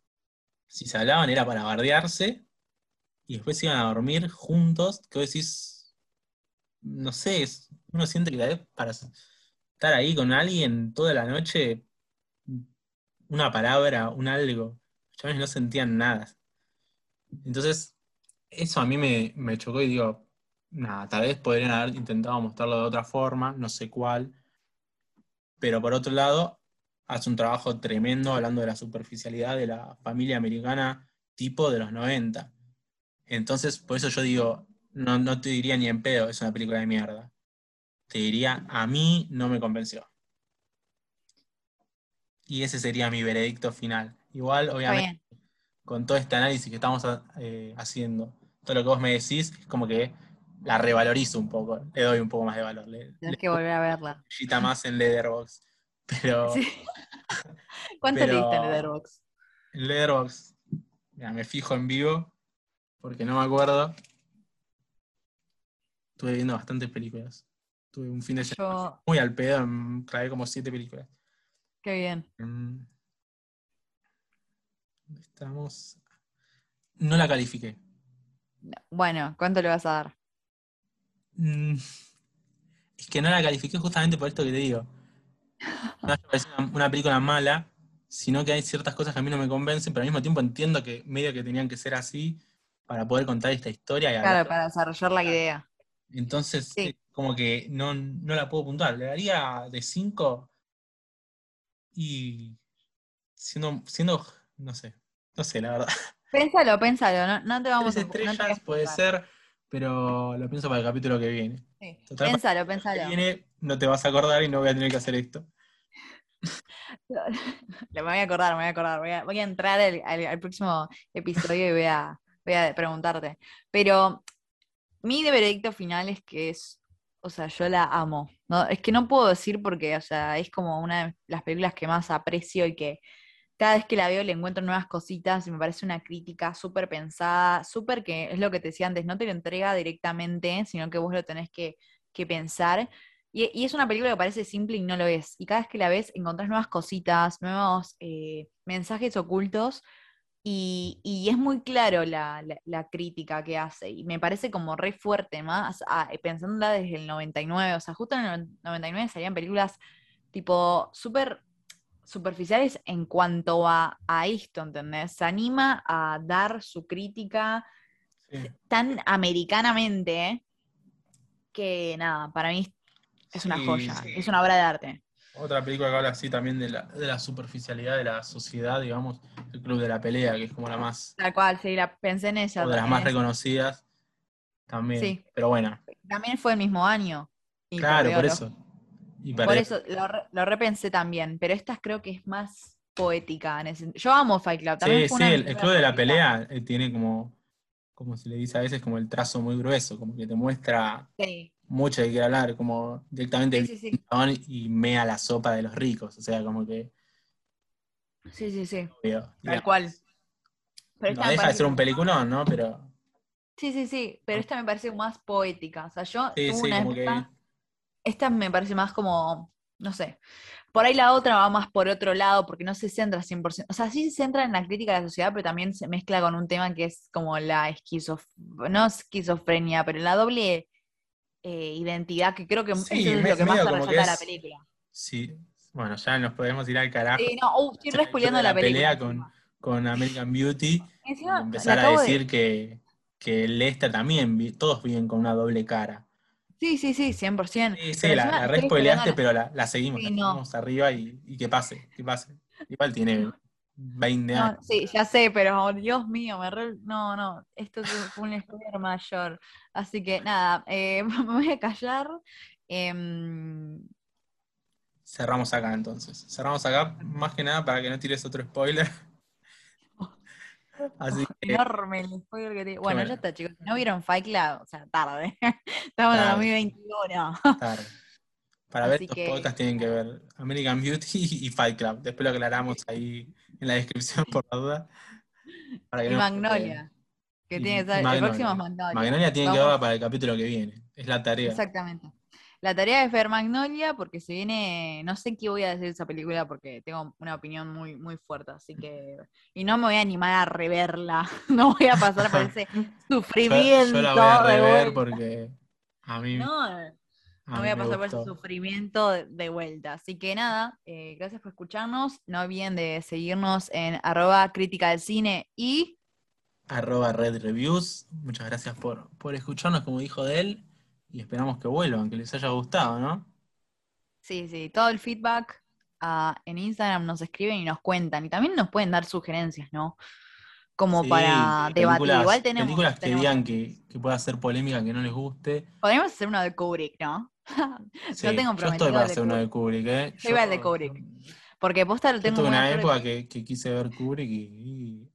si se hablaban era para bardearse, y después se iban a dormir juntos, que vos decís, no sé, es- uno siente que la vez para estar ahí con alguien toda la noche, una palabra, un algo, los chavales no sentían nada. Entonces, eso a mí me, me chocó y digo, nada, tal vez podrían haber intentado mostrarlo de otra forma, no sé cuál, pero por otro lado, hace un trabajo tremendo hablando de la superficialidad de la familia americana tipo de los 90. Entonces, por eso yo digo, no, no te diría ni en pedo, es una película de mierda. Te diría, a mí no me convenció. Y ese sería mi veredicto final. Igual, obviamente, con todo este análisis que estamos eh, haciendo, todo lo que vos me decís, es como que la revalorizo un poco, le doy un poco más de valor. Le, le que volver a verla. estrellita más en Letterboxd. Pero Sí. ¿Cuánto Pero- le diste en Letterboxd? en Letterboxd, mira, me fijo en vivo, porque no me acuerdo. Estuve viendo bastantes películas. Tuve un fin de semana Yo, muy al pedo, clavé como siete películas. qué bien. ¿Dónde estamos? No la califiqué. Bueno, ¿cuánto le vas a dar? Mm, Es que no la califiqué justamente por esto que te digo. No es una, una película mala, sino que hay ciertas cosas que a mí no me convencen, pero al mismo tiempo entiendo que medio que tenían que ser así para poder contar esta historia y hablar. Claro, para desarrollar la idea. Entonces, Sí. Como que no, no la puedo puntuar. Le daría de 5 y siendo, siendo, no sé, no sé, la verdad. Pénsalo, pénsalo, no, no te vamos Tres no te estrellas puede ser, pero lo pienso para el capítulo que viene. Sí. Total, Pénsalo, que pénsalo. viene no te vas a acordar y no voy a tener que hacer esto. Me voy a acordar, me voy a acordar. Voy a, voy a entrar al, al- al próximo episodio y voy a, voy a preguntarte. Pero mi veredicto final es que es, o sea, yo la amo. ¿no? Es que no puedo decir porque, o sea, es como una de las películas que más aprecio y que cada vez que la veo le encuentro nuevas cositas y me parece una crítica súper pensada, súper que es lo que te decía antes, no te lo entrega directamente, sino que vos lo tenés que, que pensar. Y, es una película que parece simple y no lo es. Y cada vez que la ves encontrás nuevas cositas, nuevos eh, mensajes ocultos. Y, y es muy claro la, la- la crítica que hace. Y me parece como re fuerte, más ah, pensándola desde el 99. O sea, justo en el 99 salían películas tipo súper superficiales en cuanto a, a esto, ¿entendés? Se anima a dar su crítica Sí. tan americanamente que nada, para mí es una Sí, joya, sí. es una obra de arte. Otra película que habla así también de la, de la superficialidad de la sociedad, digamos, el Club de la Pelea, que es como la más, Tal cual, sí, la pensé en ella. o de las más reconocidas también. Sí. Pero bueno, También fue el mismo año. y claro, por eso. Y Por eso lo, lo repensé también, pero esta creo que es más poética. en ese- Yo amo Fight Club. también Sí, fue sí, una el, el Club de la. Pelea eh, tiene como, como se le dice a veces, como el trazo muy grueso, como que te muestra Sí, mucho de qué hablar, como directamente sí, sí, sí. y mea la sopa de los ricos, o sea, como que Sí, sí, sí. obvio, Tal cual. Pero No deja de ser un peliculón, ¿no? Pero Sí, sí, sí. Pero esta me parece más poética. O sea, yo una como que Esta me parece más como, no sé. Por ahí la otra va más por otro lado, porque no se centra 100%. O sea, sí se centra en la crítica de la sociedad, pero también se mezcla con un tema que es como la esquizofrenia, no esquizofrenia, pero la doble eh, identidad, que creo que Sí, eso es me- lo que más se resalta de la es- película. sí, bueno, ya nos podemos ir al carajo. Sí, no, uh, estoy de la, la película. pelea con- con American Beauty Encima, empezar a acabo de- decir que, que Lester también, todos viven con una doble cara. Sí, sí, sí, 100%. Sí, sí, la, la estoy re spoileaste, esperando pero la, la seguimos, Sí, la no. seguimos arriba y, y que pase, que pase. Igual tiene 20 No, años. sí, ya sé, pero oh, Dios mío, me re- no, no, esto es un- fue un spoiler mayor. Así que nada, eh, me voy a callar. Em, Cerramos acá entonces. Cerramos acá, más que nada para que no tires otro spoiler. Así que enorme el spoiler que tiene. Bueno, bueno. ya está, chicos. Si no vieron Fight Club, o sea, tarde. Estamos en Tarde. 2021. tarde. Para ver estos que- podcasts tienen que ver American Beauty y Fight Club. Después lo aclaramos ahí en la descripción por la duda. Para que Y no- Magnolia. Que tiene que ser, el Magnolia. próximo es Magnolia. Magnolia tienen que verla para el capítulo que viene. Es la tarea. Exactamente. La tarea es ver Magnolia porque se viene, no sé qué voy a decir de esa película porque tengo una opinión muy, muy fuerte, así que, y no me voy a animar a reverla, no voy a pasar por ese Yo, sufrimiento yo la voy a rever porque a mí, No, no mí voy a pasar por ese sufrimiento de, vuelta. Así que nada, eh, gracias por escucharnos, no olviden de seguirnos en arroba crítica del cine y Arroba Red Reviews. Muchas gracias por, por escucharnos, como dijo de él. Y esperamos que vuelvan, que les haya gustado, ¿no? Sí, sí, todo el feedback ah, en Instagram nos escriben y nos cuentan. Y también nos pueden dar sugerencias, ¿no? Como Sí, para debatir. Igual tenemos. Películas que tenemos- digan que, que pueda ser polémica, que no les guste. Podríamos hacer uno de Kubrick, ¿no? Sí, tengo yo estoy prometido para el hacer uno de Kubrick, ¿eh? Yo iba al de Kubrick. Porque posta lo Yo tengo tuve una época que, que quise ver Kubrick y, y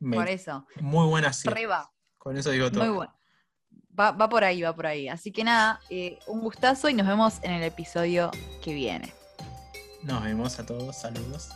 me- Por eso. muy buena serie. Con eso digo todo. Muy bueno. Va, va por ahí, va por ahí. Así que nada, eh, un gustazo y nos vemos en el episodio que viene. Nos vemos a todos, saludos.